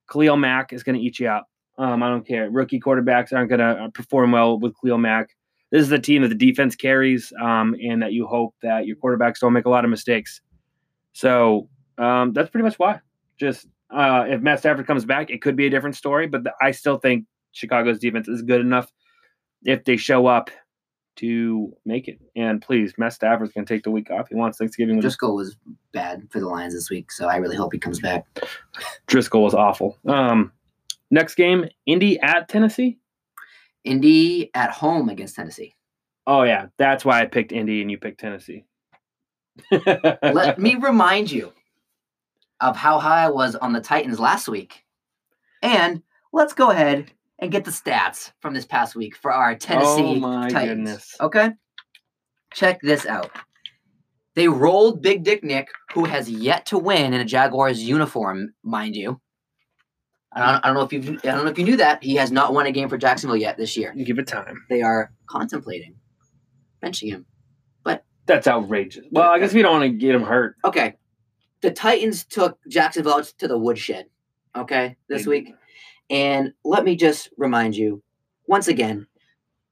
Speaker 2: Khalil Mack is going to eat you out. Um, I don't care. Rookie quarterbacks aren't going to perform well with Khalil Mack. This is a team that the defense carries, um, and that you hope that your quarterbacks don't make a lot of mistakes. So um, that's pretty much why. Just uh, if Matt Stafford comes back, it could be a different story. But the, I still think Chicago's defense is good enough if they show up to make it. And please, Matt Stafford's going to take the week off. He wants Thanksgiving. with-
Speaker 1: Driskel was bad for the Lions this week, so I really hope he comes back.
Speaker 2: Driskel was awful. Um, next game, Indy at Tennessee.
Speaker 1: Indy at home against Tennessee.
Speaker 2: Oh yeah, that's why I picked Indy and you picked Tennessee.
Speaker 1: Let me remind you of how high I was on the Titans last week. And let's go ahead and get the stats from this past week for our Tennessee
Speaker 2: Oh my
Speaker 1: Titans.
Speaker 2: goodness.
Speaker 1: Okay? Check this out. They rolled Big Dick Nick, who has yet to win in a Jaguars uniform, mind you. I don't, I don't know if you I don't know if you knew that he has not won a game for Jacksonville yet this year.
Speaker 2: Give it time.
Speaker 1: They are contemplating benching him.
Speaker 2: But that's outrageous. Well, I guess we don't want to get him hurt.
Speaker 1: Okay. The Titans took Jacksonville out to the woodshed, okay, this week. And let me just remind you once again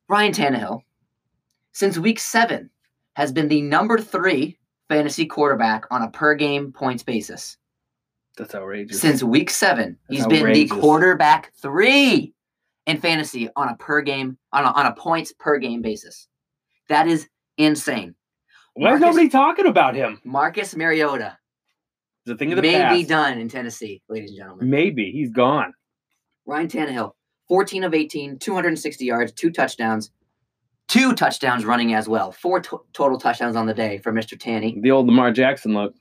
Speaker 1: Ryan Tannehill, since week seven, has been the number three fantasy quarterback on a per game points basis.
Speaker 2: That's outrageous.
Speaker 1: Since week seven,
Speaker 2: That's
Speaker 1: he's been the quarterback three in fantasy on a per game, on a, on a points per game basis. That is insane.
Speaker 2: why is nobody talking about him?
Speaker 1: Marcus Mariota
Speaker 2: a thing of the
Speaker 1: may
Speaker 2: past.
Speaker 1: be done in Tennessee, ladies and gentlemen.
Speaker 2: Maybe he's gone.
Speaker 1: Ryan Tannehill, 14 of 18, 260 yards, two touchdowns, two touchdowns running as well. Four to- total touchdowns on the day for Mr. Tanny.
Speaker 2: The old Lamar Jackson look.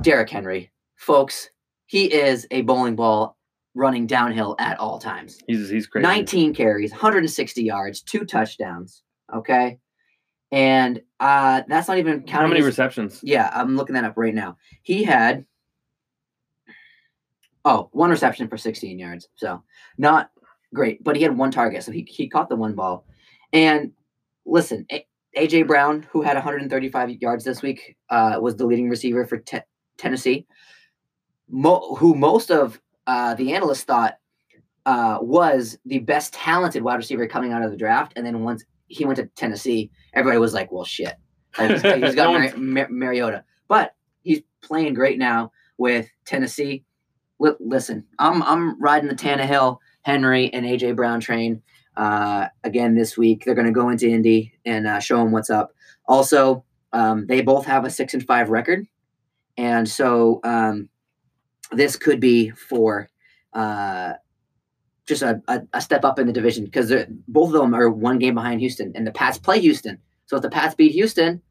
Speaker 1: Derrick Henry, folks, he is a bowling ball running downhill at all times.
Speaker 2: He's he's crazy.
Speaker 1: 19 carries, 160 yards, two touchdowns. Okay. And uh that's not even counting.
Speaker 2: How many
Speaker 1: his-
Speaker 2: receptions?
Speaker 1: Yeah, I'm looking that up right now. He had oh, one reception for 16 yards. So not great, but he had one target. So he, he caught the one ball. And listen, A- AJ Brown, who had 135 yards this week, uh, was the leading receiver for Te- Tennessee. Mo- who most of uh, the analysts thought uh, was the best talented wide receiver coming out of the draft. And then once he went to Tennessee, everybody was like, well, shit. Like, he's got- he's
Speaker 2: No
Speaker 1: got
Speaker 2: one's-
Speaker 1: Mar- Mar- Mariota. But he's playing great now with Tennessee. Li- listen, I'm I'm riding the Tannehill, Henry, and AJ Brown train uh, again this week. They're going to go into Indy and uh, show them what's up. Also, um, they both have a six and five record, and so um, this could be for uh, just a, a, a step up in the division because both of them are one game behind Houston, and the Pats play Houston. So if the Pats beat Houston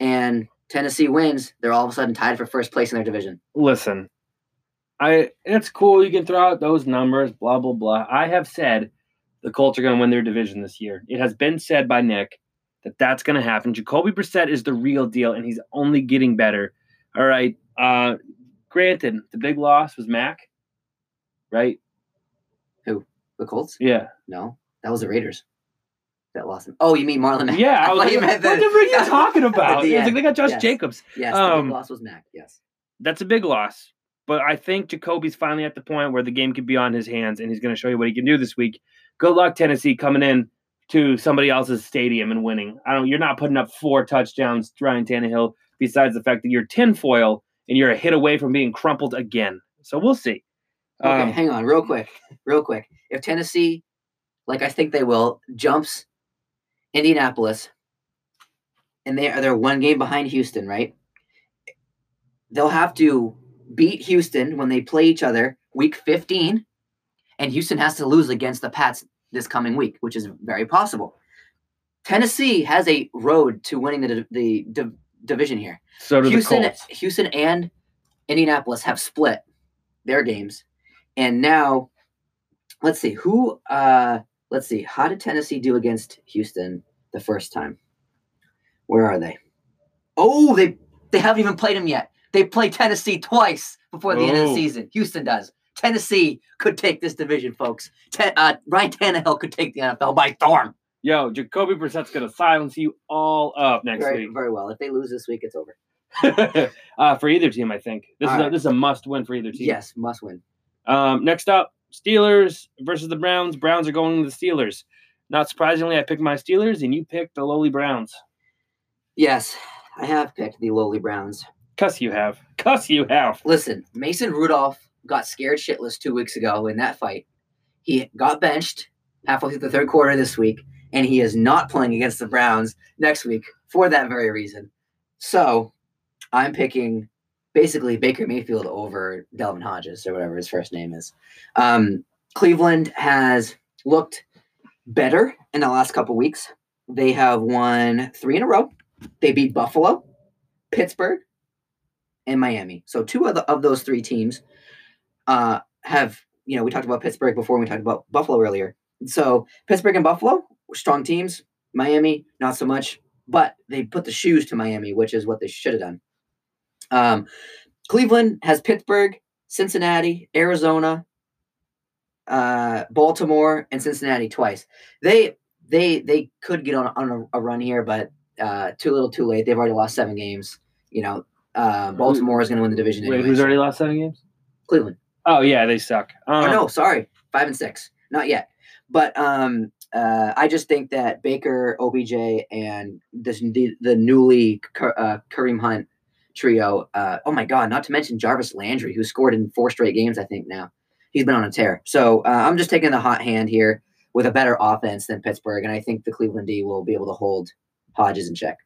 Speaker 1: and Tennessee wins, they're all of a sudden tied for first place in their division.
Speaker 2: Listen, I it's cool. You can throw out those numbers, blah blah blah. I have said the Colts are going to win their division this year. It has been said by Nick that that's going to happen. Jacoby Brissett is the real deal, and he's only getting better. All right. Uh, granted, the big loss was Mack, right? Who?
Speaker 1: The Colts?
Speaker 2: Yeah.
Speaker 1: No, that was the Raiders that lost him. Oh, you mean Marlon Mack?
Speaker 2: Yeah. I was like,
Speaker 1: you meant
Speaker 2: the
Speaker 1: the-
Speaker 2: are you talking about?
Speaker 1: the
Speaker 2: like they got Josh
Speaker 1: Yes.
Speaker 2: Jacobs.
Speaker 1: Yes, the
Speaker 2: Um,
Speaker 1: big loss was Mack. Yes.
Speaker 2: That's a big loss. But I think Jacoby's finally at the point where the game could be on his hands and he's going to show you what he can do this week. Good luck, Tennessee, coming in to somebody else's stadium and winning. I don't. You're not putting up four touchdowns, Ryan Tannehill. Besides the fact that you're tinfoil and you're a hit away from being crumpled again. So we'll see.
Speaker 1: Okay,
Speaker 2: Um,
Speaker 1: hang on, real quick, real quick. If Tennessee, like I think they will, jumps Indianapolis, and they are they're one game behind Houston, right? They'll have to beat Houston when they play each other week 15, and Houston has to lose against the Pats this coming week, which is very possible. Tennessee has a road to winning the the div- division here.
Speaker 2: so do
Speaker 1: Houston,
Speaker 2: the Colts.
Speaker 1: Houston and Indianapolis have split their games, and now let's see who. Uh, let's see how did Tennessee do against Houston the first time? Where are they? Oh, they they haven't even played them yet. They play Tennessee twice before the end of the
Speaker 2: Oh.
Speaker 1: season. Houston does Tennessee could take this division, folks. Ten, uh, Ryan Tannehill could take the NFL by storm.
Speaker 2: Yo, Jacoby Brissett's gonna silence you all up next
Speaker 1: Very,
Speaker 2: week.
Speaker 1: very well. If they lose this week, it's over.
Speaker 2: uh, for either team, I think this
Speaker 1: All
Speaker 2: is a,
Speaker 1: right.
Speaker 2: this is a must win for either team.
Speaker 1: Yes, must win.
Speaker 2: Um, next up, Steelers versus the Browns. Browns are going to the Steelers. Not surprisingly, I picked my Steelers, and you picked the lowly Browns.
Speaker 1: Yes, I have picked the lowly Browns.
Speaker 2: Cuss you have. Cuss you have.
Speaker 1: Listen, Mason Rudolph got scared shitless two weeks ago in that fight. He got benched halfway through the third quarter this week, and he is not playing against the Browns next week for that very reason. So I'm picking basically Baker Mayfield over Delvin Hodges or whatever his first name is. Um, Cleveland has looked better in the last couple weeks. They have won three in a row. They beat Buffalo, Pittsburgh, and Miami. So two of, the, of those three teams uh, have, you know, we talked about Pittsburgh before, we talked about Buffalo earlier. So Pittsburgh and Buffalo strong teams. Miami, not so much, but they put the shoes to Miami, which is what they should have done. Um, Cleveland has Pittsburgh, Cincinnati, Arizona, uh, Baltimore, and Cincinnati twice. They they they could get on, on a, a run here, but uh, too little, too late. They've already lost seven games. You know, uh, Baltimore is going to win the division.
Speaker 2: Wait,
Speaker 1: anyway,
Speaker 2: who's already lost seven games?
Speaker 1: Cleveland.
Speaker 2: Oh yeah, they suck. Um,
Speaker 1: oh no, sorry, five and six, not yet. But um, uh, I just think that Baker, OBJ, and this the, the newly uh, Kareem Hunt trio. Uh, oh my God! Not to mention Jarvis Landry, who scored in four straight games. I think now he's been on a tear. So uh, I'm just taking the hot hand here with a better offense than Pittsburgh, and I think the Cleveland D will be able to hold Hodges in check.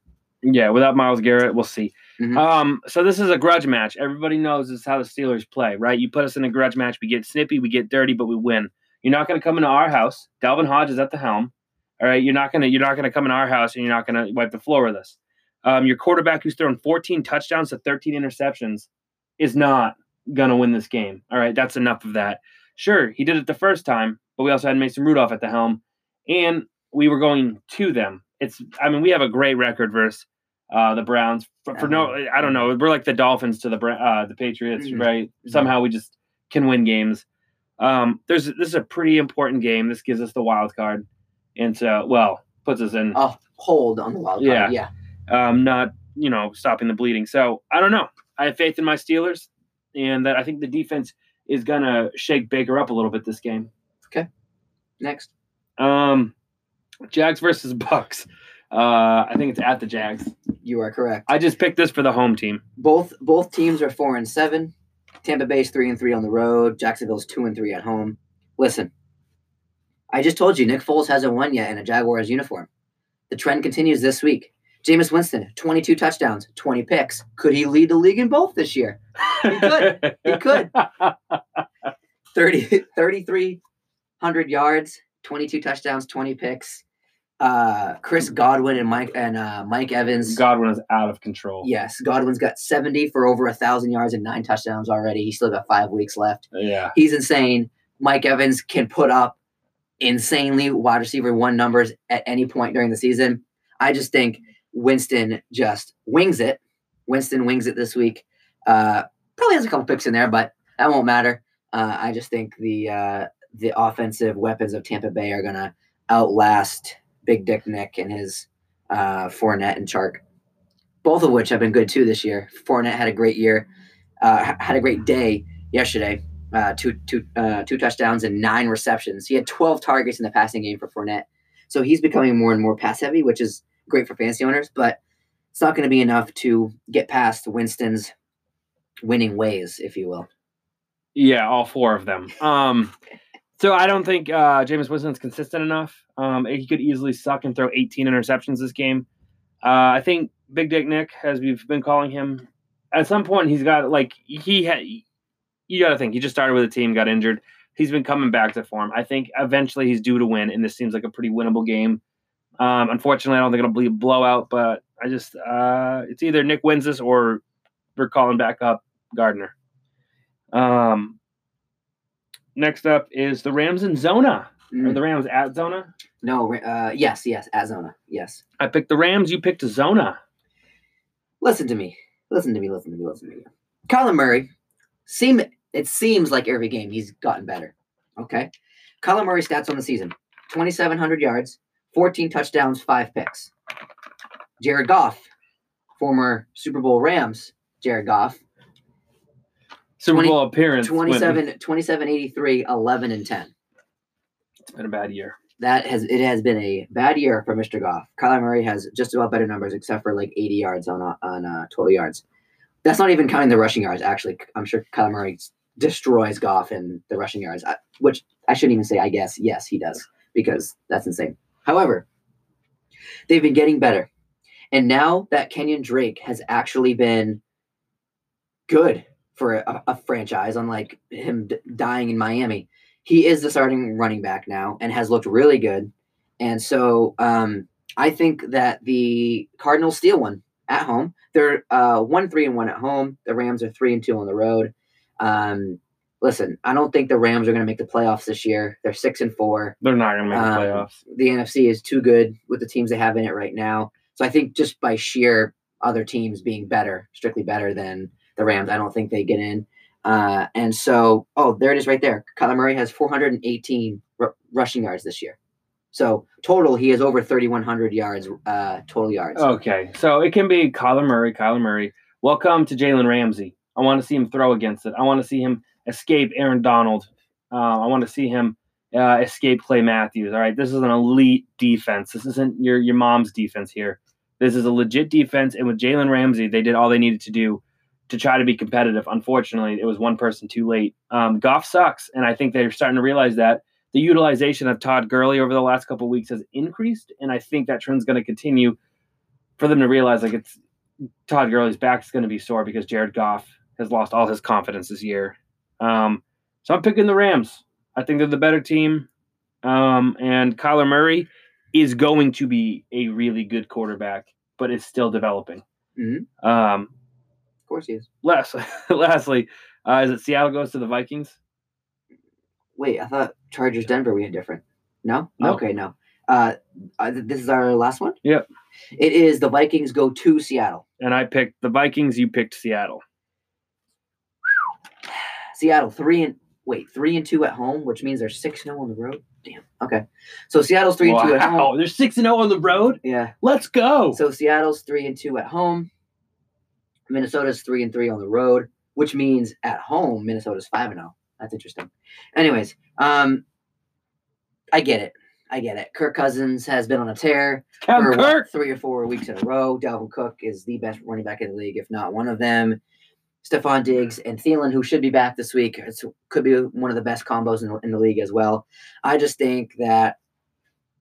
Speaker 2: Yeah, without Myles Garrett, we'll see.
Speaker 1: Mhm.
Speaker 2: Um, so this is a grudge match. Everybody knows this is how the Steelers play, right? You put us in a grudge match, we get snippy, we get dirty, but we win. You're not going to come into our house. Dalvin Hodge is at the helm. All right, you're not gonna you're not gonna come in our house and you're not gonna wipe the floor with us. Um, your quarterback who's thrown 14 touchdowns to 13 interceptions is not gonna win this game. All right, that's enough of that. Sure, he did it the first time, but we also had Mason Rudolph at the helm, and we were going to them. It's I mean we have a great record versus uh, the Browns for, for no I don't know we're like the Dolphins to the uh, the Patriots
Speaker 1: Mhm.
Speaker 2: right somehow we just can win games. Um, there's this is a pretty important game. This gives us the wild card, and so well puts us in
Speaker 1: A hold on the wild card.
Speaker 2: Yeah.
Speaker 1: yeah.
Speaker 2: um, not you know stopping the bleeding. So I don't know. I have faith in my Steelers, and that I think the defense is gonna shake Baker up a little bit this game. Okay.
Speaker 1: Next.
Speaker 2: Um, Jags versus Bucs. Uh, I think it's at the Jags.
Speaker 1: You are correct.
Speaker 2: I just picked this for the home team.
Speaker 1: both both teams are four and seven. Tampa Bay's three and three on the road. Jacksonville's two and three at home. Listen, I just told you Nick Foles hasn't won yet in a Jaguars uniform. The trend continues this week. Jameis Winston, 22 touchdowns, 20 picks. Could he lead the league in both this year? He could. He could. 30, 3,300 yards, 22 touchdowns, 20 picks. Uh, Chris Godwin and Mike and uh, Mike Evans.
Speaker 2: Godwin is out of control.
Speaker 1: Yes, Godwin's got 70 for over a thousand yards and nine touchdowns already. He's still got five weeks left.
Speaker 2: Yeah.
Speaker 1: He's insane. Mike Evans can put up insanely wide receiver one numbers at any point during the season. I just think Winston just wings it. Winston wings it this week. Uh, probably has a couple picks in there, but that won't matter. Uh, I just think the uh, the offensive weapons of Tampa Bay are gonna outlast Big Dick Nick and his uh, Fournette and Chark, both of which have been good too this year. Fournette had a great year, uh, had a great day yesterday. Uh, two two uh, two touchdowns and nine receptions. He had 12 targets in the passing game for Fournette, so he's becoming more and more pass heavy, which is great for fantasy owners. But it's not going to be enough to get past Winston's winning ways, if you will.
Speaker 2: Yeah, all four of them. Um, so I don't think uh, Jameis Winston's consistent enough. Um, he could easily suck and throw 18 interceptions this game. Uh, I think Big Dick Nick, as we've been calling him, at some point he's got like he had. You got to think he just started with a team, got injured. He's been coming back to form. I think eventually he's due to win, and this seems like a pretty winnable game. Um, unfortunately, I don't think it'll be a blowout, but I just uh, it's either Nick wins this or we're calling back up Gardner. Um, next up is the Rams in Zona. Or the Rams at Zona.
Speaker 1: No, uh, yes, yes, Arizona, yes.
Speaker 2: I picked the Rams. You picked Zona.
Speaker 1: Listen to me. Listen to me. Listen to me. Listen to me. Kyler Murray seem It seems like every game he's gotten better. Okay. Kyler Murray stats on the season 2,700 yards, 14 touchdowns, five picks. Jared Goff, former Super Bowl Rams, Jared Goff,
Speaker 2: Super
Speaker 1: 20
Speaker 2: Bowl appearance.
Speaker 1: 27, 27 83, 11 and 10.
Speaker 2: It's been a bad year.
Speaker 1: That has it has been a bad year for Mr. Goff. Kyler Murray has just about better numbers except for like 80 yards on uh, on uh, total yards. That's not even counting the rushing yards. Actually, I'm sure Kyler Murray destroys Goff in the rushing yards, I- which I shouldn't even say. I guess yes, he does because that's insane. However, they've been getting better, and now that Kenyan Drake has actually been good for a, a franchise, unlike him d- dying in Miami he is the starting running back now and has looked really good. And so um, I think that the Cardinals steal one at home. They're uh, one three and one at home. The Rams are three and two on the road. Um, listen, I don't think the Rams are going to make the playoffs this year. They're six and four.
Speaker 2: They're not going to make the
Speaker 1: Um,
Speaker 2: playoffs.
Speaker 1: The NFC is too good with the teams they have in it right now. So I think just by sheer other teams being better, strictly better than the Rams, I don't think they get in. Uh, and so, oh, there it is right there. Kyler Murray has 418 r- rushing yards this year. So total, he has over 3,100 yards, uh, total yards.
Speaker 2: Okay, so it can be Kyler Murray, Kyler Murray. Welcome to Jalen Ramsey. I want to see him throw against it. I want to see him escape Aaron Donald. Uh, I want to see him uh, escape Clay Matthews. All right, this is an elite defense. This isn't your your mom's defense here. This is a legit defense, and with Jalen Ramsey, they did all they needed to do to try to be competitive. Unfortunately, it was one person too late. Um, Goff sucks, and I think they're starting to realize that the utilization of Todd Gurley over the last couple of weeks has increased, and I think that trend's going to continue for them to realize like it's Todd Gurley's back is going to be sore because Jared Goff has lost all his confidence this year. Um, so I'm picking the Rams. I think they're the better team, um, and Kyler Murray is going to be a really good quarterback, but is still developing.
Speaker 1: Mhm.
Speaker 2: Um,
Speaker 1: course he is.
Speaker 2: last, lastly, uh, is it Seattle goes to the Vikings?
Speaker 1: Wait, I thought Chargers Denver we had different. No? Okay, no. Uh, uh, this is our last one?
Speaker 2: Yep.
Speaker 1: It is the Vikings go to Seattle.
Speaker 2: And I picked the Vikings. You picked Seattle.
Speaker 1: Seattle three and wait three and two at home, which means they're six and zero on the road. Damn. Okay, so Seattle's three and two at home.
Speaker 2: Wow, they're six and zero on the road.
Speaker 1: Yeah.
Speaker 2: Let's go.
Speaker 1: So Seattle's three and two at home. Minnesota's three and three on the road, which means at home Minnesota's five and zero. That's interesting. Anyways, um, I get it. I get it. Kirk Cousins has been on a tear for what, three or four weeks in a row. Dalvin Cook is the best running back in the league, if not one of them. Stefon Diggs and Thielen, who should be back this week, it's, could be one of the best combos in the, in the league as well. I just think that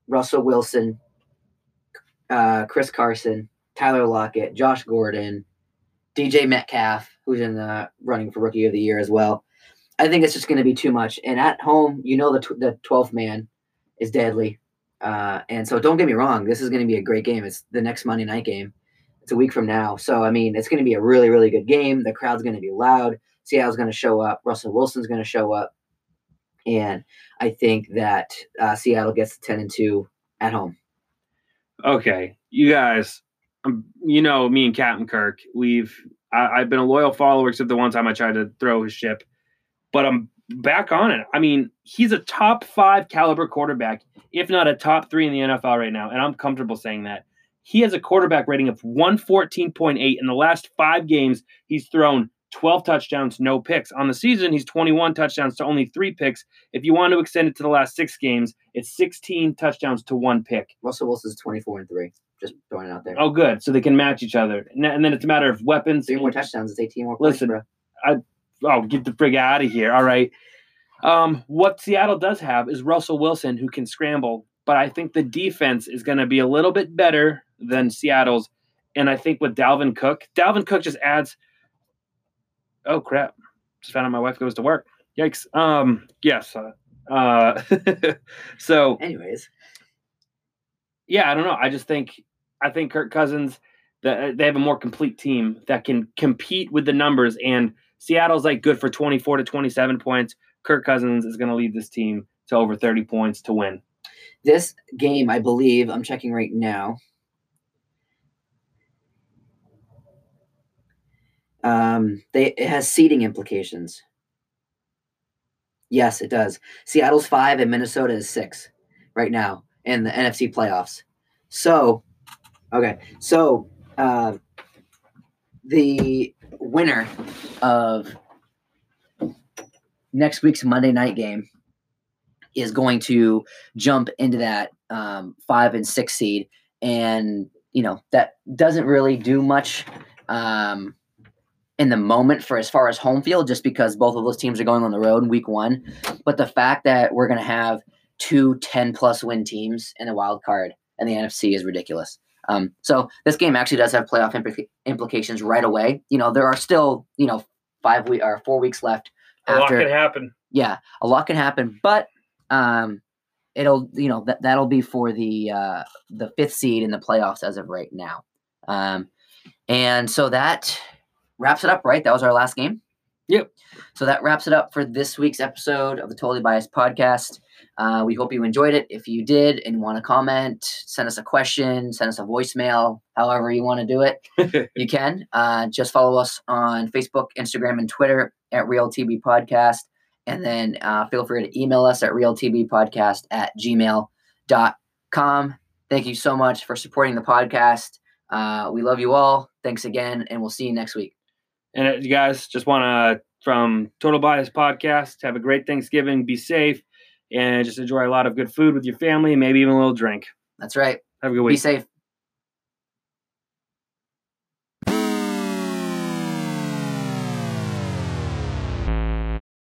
Speaker 1: Russell Wilson, uh, Chris Carson, Tyler Lockett, Josh Gordon, DJ Metcalf, who's in the running for Rookie of the Year as well. I think it's just going to be too much. And at home, you know the tw- the twelfth man is deadly. Uh, and so don't get me wrong, this is going to be a great game. It's the next Monday night game. It's a week from now. So, I mean, it's going to be a really, really good game. The crowd's going to be loud. Seattle's going to show up. Russell Wilson's going to show up. And I think that uh, Seattle gets the 10 and 2 at home.
Speaker 2: Okay, you guys, um, you know me and Captain Kirk. We've I, I've been a loyal follower except the one time I tried to throw his ship, but I'm back on it. I mean, he's a top five caliber quarterback, if not a top three in the NFL right now, and I'm comfortable saying that. He has a quarterback rating of 114.8. In the last five games, he's thrown 12 touchdowns, no picks. On the season, he's 21 touchdowns to only three picks. If you want to extend it to the last six games, it's 16 touchdowns to one pick.
Speaker 1: Russell Wilson's 24 and 3. Just throwing it out there.
Speaker 2: Oh, good. So they can match each other, and and then it's a matter of weapons.
Speaker 1: Three more touchdowns. It's 18 more points,
Speaker 2: Listen,
Speaker 1: bro.
Speaker 2: Oh, get the frig out of here! All right. Um, what Seattle does have is Russell Wilson, who can scramble, but I think the defense is going to be a little bit better than Seattle's. And I think with Dalvin Cook, Dalvin Cook just adds. Oh crap! Just found out my wife goes to work. Yikes. Um. Yes. Uh, uh, so
Speaker 1: Anyways,
Speaker 2: yeah, I don't know. I just think I think Kirk Cousins that they have a more complete team that can compete with the numbers. And Seattle's like good for twenty four to twenty seven points. Kirk Cousins is going to lead this team to over thirty points to win.
Speaker 1: this game, I believe, I'm checking right now. Um, they it has seeding implications. Yes, it does. Seattle's five and Minnesota is six right now in the NFC playoffs. So, okay, so uh, the winner of next week's Monday night game is going to jump into that um, five and six seed, and you know that doesn't really do much um, in the moment for as far as home field, just because both of those teams are going on the road in week one. But the fact that we're going to have two 10 plus win teams in the wild card and the NFC is ridiculous. Um, so this game actually does have playoff implica- implications right away. You know, there are still you know five week or four weeks left.
Speaker 2: A lot can happen.
Speaker 1: Yeah, a lot can happen, but um, it'll you know that that'll be for the uh, the fifth seed in the playoffs as of right now. Um, and so that wraps it up. Right, that was our last game.
Speaker 2: Yep.
Speaker 1: So that wraps it up for this week's episode of the Totally Biased podcast. Uh, we hope you enjoyed it. If you did and want to comment, send us a question, send us a voicemail, however you want to do it, you can. Uh, just follow us on Facebook, Instagram, and Twitter at RealTB Podcast. And then uh, feel free to email us at realtbpodcast at gmail.com. Thank you so much for supporting the podcast. Uh, we love you all. Thanks again, and we'll see you next week.
Speaker 2: And uh, you guys just want to, from Total Bias Podcast, have a great Thanksgiving, be safe, and just enjoy a lot of good food with your family, maybe even a little drink.
Speaker 1: That's right.
Speaker 2: Have a good week.
Speaker 1: Be safe.